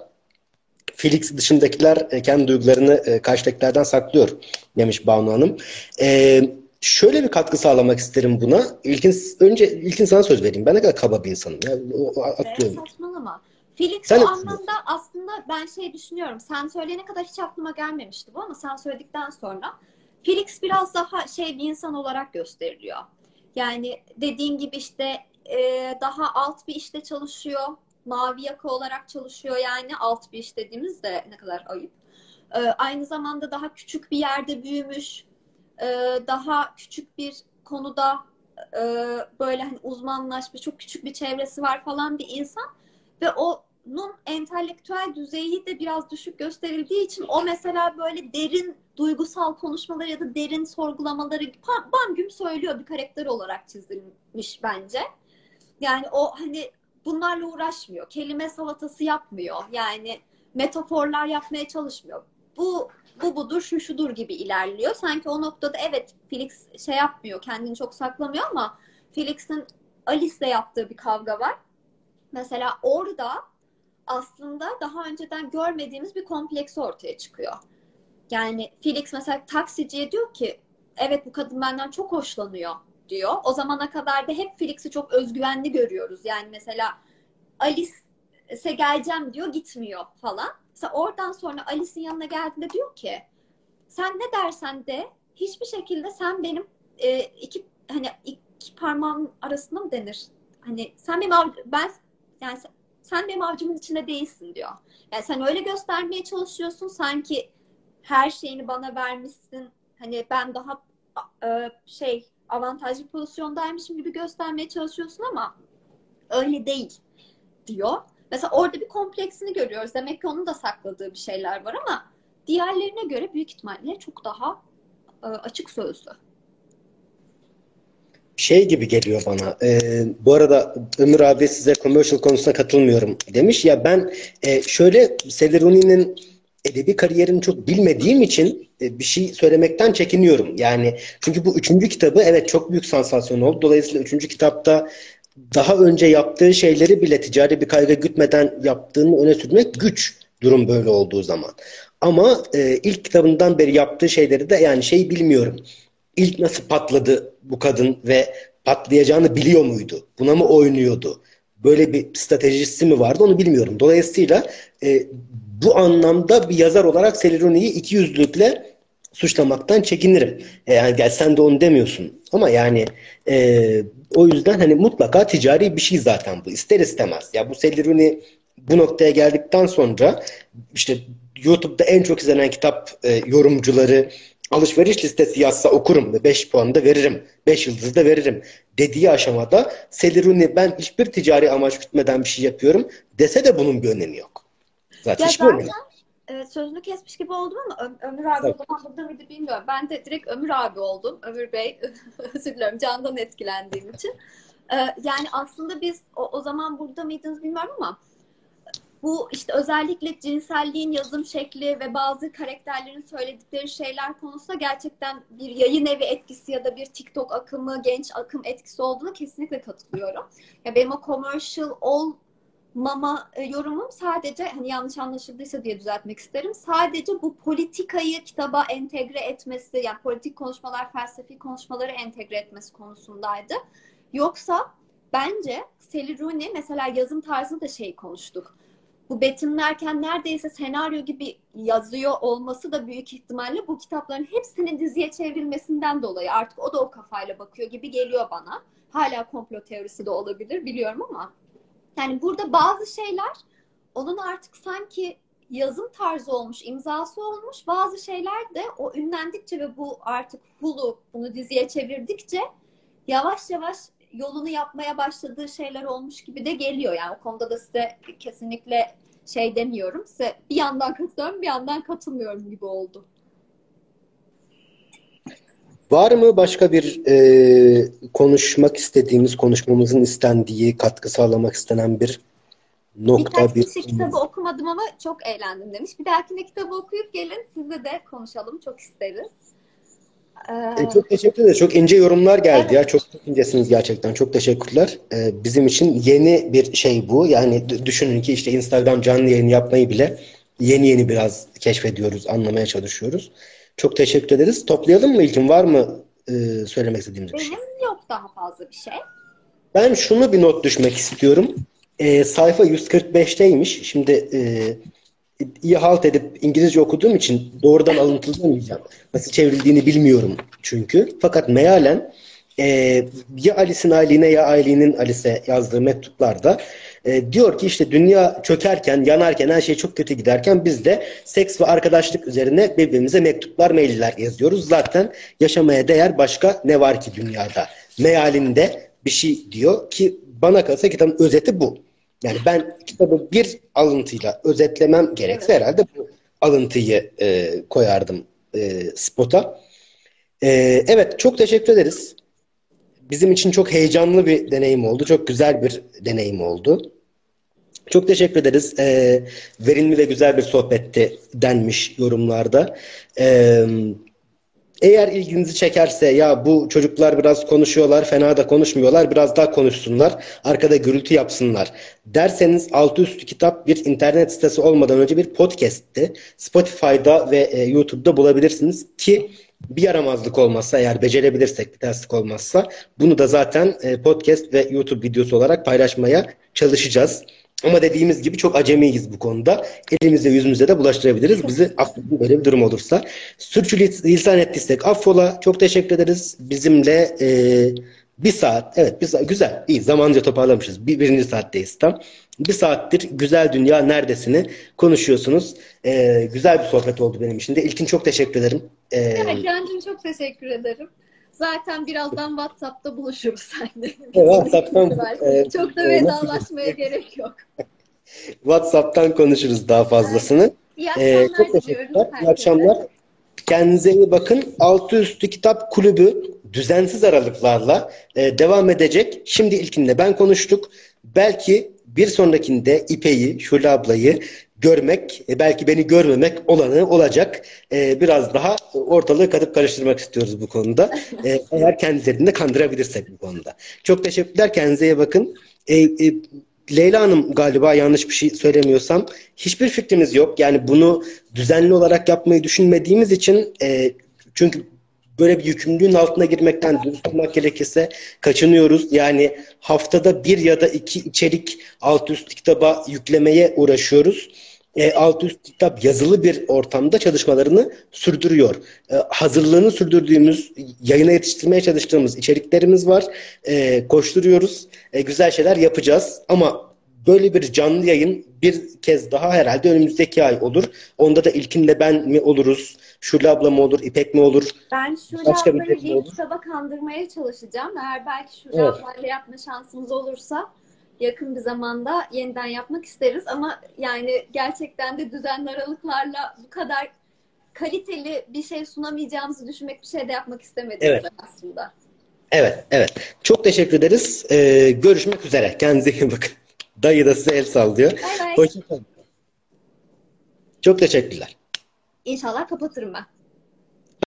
Felix dışındakiler e, kendi duygularını e, karşıdakilerden saklıyor demiş Banu Hanım. E, şöyle bir katkı sağlamak isterim buna. İlkin, önce ilkin sana söz vereyim. Ben ne kadar kaba bir insanım. Ya, o, atlıyorum. Evet, saçmalama. Felix Sen o anlamda aslında ben şey düşünüyorum. Sen söyleyene kadar hiç aklıma gelmemişti bu ama sen söyledikten sonra Felix biraz daha şey bir insan olarak gösteriliyor. Yani dediğin gibi işte e, daha alt bir işte çalışıyor. Mavi yaka olarak çalışıyor yani alt bir iş dediğimiz de ne kadar ayıp. E, aynı zamanda daha küçük bir yerde büyümüş. E, daha küçük bir konuda e, böyle hani uzmanlaşmış çok küçük bir çevresi var falan bir insan ve onun entelektüel düzeyi de biraz düşük gösterildiği için o mesela böyle derin duygusal konuşmaları ya da derin sorgulamaları bam, güm söylüyor bir karakter olarak çizilmiş bence. Yani o hani bunlarla uğraşmıyor. Kelime salatası yapmıyor. Yani metaforlar yapmaya çalışmıyor. Bu bu budur, şu şudur gibi ilerliyor. Sanki o noktada evet Felix şey yapmıyor, kendini çok saklamıyor ama Felix'in Alice'le yaptığı bir kavga var. Mesela orada aslında daha önceden görmediğimiz bir kompleksi ortaya çıkıyor. Yani Felix mesela taksiciye diyor ki evet bu kadın benden çok hoşlanıyor diyor. O zamana kadar da hep Felix'i çok özgüvenli görüyoruz. Yani mesela Alice'e geleceğim diyor gitmiyor falan. Mesela oradan sonra Alice'in yanına geldiğinde diyor ki sen ne dersen de hiçbir şekilde sen benim e, iki hani iki parmağım arasında mı denir? Hani sen benim ben yani sen, sen benim avcımın içinde değilsin diyor. Yani sen öyle göstermeye çalışıyorsun sanki her şeyini bana vermişsin. Hani ben daha e, şey avantajlı pozisyondaymışım gibi göstermeye çalışıyorsun ama öyle değil diyor. Mesela orada bir kompleksini görüyoruz. Demek ki onun da sakladığı bir şeyler var ama diğerlerine göre büyük ihtimalle çok daha e, açık sözlü. Şey gibi geliyor bana. e, bu arada Ömür abi size commercial konusuna katılmıyorum demiş. Ya ben e, şöyle Rooney'nin edebi kariyerini çok bilmediğim için e, bir şey söylemekten çekiniyorum. Yani çünkü bu üçüncü kitabı evet çok büyük sansasyon oldu. Dolayısıyla üçüncü kitapta daha önce yaptığı şeyleri bile ticari bir kaygı gütmeden yaptığını öne sürmek güç durum böyle olduğu zaman. Ama e, ilk kitabından beri yaptığı şeyleri de yani şey bilmiyorum. İlk nasıl patladı bu kadın ve patlayacağını biliyor muydu? Buna mı oynuyordu? Böyle bir stratejisi mi vardı onu bilmiyorum. Dolayısıyla e, bu anlamda bir yazar olarak Sally Rooney'i iki yüzlülükle suçlamaktan çekinirim. E, yani gel sen de onu demiyorsun. Ama yani e, o yüzden hani mutlaka ticari bir şey zaten bu. İster istemez. Ya bu Rooney bu noktaya geldikten sonra işte YouTube'da en çok izlenen kitap e, yorumcuları alışveriş listesi yazsa okurum ve 5 puan da veririm. 5 yıldız da veririm dediği aşamada Rooney ben hiçbir ticari amaç gütmeden bir şey yapıyorum dese de bunun bir önemi yok. Zaten Ya zaten önemi yok. e, sözünü kesmiş gibi oldum ama Ö- Ömür abi Evet. o zaman burada mıydı bilmiyorum. Ben de direkt Ömür abi oldum. Ömür Bey özür dilerim candan etkilendiğim için. E, yani aslında biz o, o zaman burada mıydınız bilmiyorum ama bu işte özellikle cinselliğin yazım şekli ve bazı karakterlerin söyledikleri şeyler konusunda gerçekten bir yayın evi etkisi ya da bir TikTok akımı, genç akım etkisi olduğuna kesinlikle katılıyorum. Ya benim o commercial olmama e, yorumum sadece hani yanlış anlaşıldıysa diye düzeltmek isterim. Sadece bu politikayı kitaba entegre etmesi, yani politik konuşmalar, felsefi konuşmaları entegre etmesi konusundaydı. Yoksa bence Sally Rooney mesela yazım tarzında da şey konuştuk bu betimlerken neredeyse senaryo gibi yazıyor olması da büyük ihtimalle bu kitapların hepsinin diziye çevrilmesinden dolayı artık o da o kafayla bakıyor gibi geliyor bana. Hala komplo teorisi de olabilir biliyorum ama yani burada bazı şeyler onun artık sanki yazım tarzı olmuş, imzası olmuş. Bazı şeyler de o ünlendikçe ve bu artık Hulu bunu diziye çevirdikçe yavaş yavaş yolunu yapmaya başladığı şeyler olmuş gibi de geliyor. Yani o konuda da size kesinlikle şey demiyorum. Size bir yandan katılıyorum, bir yandan katılmıyorum gibi oldu. Var mı başka bir e, konuşmak istediğimiz, konuşmamızın istendiği, katkı sağlamak istenen bir nokta, Birkaç bir kişi kitabı okumadım ama çok eğlendim demiş. Bir dahakine kitabı okuyup gelin sizle de konuşalım. Çok isteriz. Ee, E, çok teşekkür ederiz. Çok ince yorumlar geldi Evet. ya. Çok, çok incesiniz gerçekten. Çok teşekkürler. E, bizim için yeni bir şey bu. Yani düşünün ki işte Instagram canlı yayın yapmayı bile yeni yeni biraz keşfediyoruz, anlamaya çalışıyoruz. Çok teşekkür ederiz. Toplayalım mı İlkin? Var mı e, söylemek istediğimiz bir şey? benim yok daha fazla bir şey. Ben şunu bir not düşmek istiyorum. Ee, sayfa 145'teymiş. Şimdi e, iyi halt edip İngilizce okuduğum için doğrudan alıntılamayacağım. Nasıl çevrildiğini bilmiyorum çünkü. Fakat mealen e, ya Alice'in Aylin'e ya Aylin'in Alice'e yazdığı mektuplarda e, diyor ki işte dünya çökerken, yanarken, her şey çok kötü giderken biz de seks ve arkadaşlık üzerine birbirimize mektuplar, mailler yazıyoruz. Zaten yaşamaya değer başka ne var ki dünyada? Mealinde bir şey diyor ki bana kalırsa kitabın özeti bu. Yani ben kitabı bir alıntıyla özetlemem gerekse Evet. herhalde bu alıntıyı e, koyardım e, spota. E, evet çok teşekkür ederiz. Bizim için çok heyecanlı bir deneyim oldu. Çok güzel bir deneyim oldu. Çok teşekkür ederiz. E, verimli ve güzel bir sohbetti denmiş yorumlarda. E, eğer ilginizi çekerse ya bu çocuklar biraz konuşuyorlar, fena da konuşmuyorlar, biraz daha konuşsunlar, arkada gürültü yapsınlar derseniz altı üstü kitap bir internet sitesi olmadan önce bir podcast'ti. Spotify'da ve e, YouTube'da bulabilirsiniz ki bir yaramazlık olmazsa eğer becerebilirsek bir terslik olmazsa bunu da zaten e, podcast ve YouTube videosu olarak paylaşmaya çalışacağız. Ama dediğimiz gibi çok acemiyiz bu konuda. Elimize yüzümüze de bulaştırabiliriz. Bizi affedin böyle bir durum olursa. Sürçülisan ettiysek affola. Çok teşekkür ederiz. Bizimle e, bir saat, evet bir saat, güzel, iyi zamanca toparlamışız. Bir, birinci saatteyiz tam. Bir saattir Güzel Dünya Neredesini konuşuyorsunuz. E, güzel bir sohbet oldu benim için de. İlkin çok teşekkür ederim. E, Evet, Cancığım çok teşekkür ederim. Zaten birazdan WhatsApp'ta buluşuruz seninle. WhatsApp'tan, e, Çok da vedalaşmaya gerek yok. WhatsApp'tan konuşuruz daha fazlasını. İyi Ee, akşamlar çok diliyoruz teşekkürler. İyi akşamlar. Kendinize iyi bakın. Altı üstü kitap kulübü düzensiz aralıklarla e, devam edecek. Şimdi ilkinde ben konuştuk. Belki bir sonrakinde İpek'i, Şule ablayı görmek, e, belki beni görmemek olanı olacak. E, biraz daha ortalığı katıp karıştırmak istiyoruz bu konuda. E, eğer kendilerini de kandırabilirsek bu konuda. Çok teşekkürler. Kendinize iyi bakın. E, e, Leyla Hanım galiba yanlış bir şey söylemiyorsam hiçbir fikrimiz yok. Yani bunu düzenli olarak yapmayı düşünmediğimiz için e, çünkü böyle bir yükümlülüğün altına girmekten dürüst olmak gerekirse kaçınıyoruz. Yani haftada bir ya da iki içerik alt üst kitaba yüklemeye uğraşıyoruz. E, alt üst kitap yazılı bir ortamda çalışmalarını sürdürüyor. E, hazırlığını sürdürdüğümüz, yayına yetiştirmeye çalıştığımız içeriklerimiz var. E, koşturuyoruz. E, güzel şeyler yapacağız. Ama böyle bir canlı yayın bir kez daha herhalde önümüzdeki ay olur. Onda da ilkinde ben mi oluruz? Şule abla mı olur? İpek mi olur? Ben Şule Başka ablayı bir olur. kitaba kandırmaya çalışacağım. Eğer belki Şule Evet. ablayla yapma şansımız olursa yakın bir zamanda yeniden yapmak isteriz ama yani gerçekten de düzenli aralıklarla bu kadar kaliteli bir şey sunamayacağımızı düşünmek bir şey de yapmak istemedik Evet. aslında. Evet, evet. Çok teşekkür ederiz. Ee, görüşmek üzere. Kendinize iyi bakın. Dayı da size el sallıyor. Bay bay. Hoşçakalın. Çok teşekkürler. İnşallah kapatırım ben.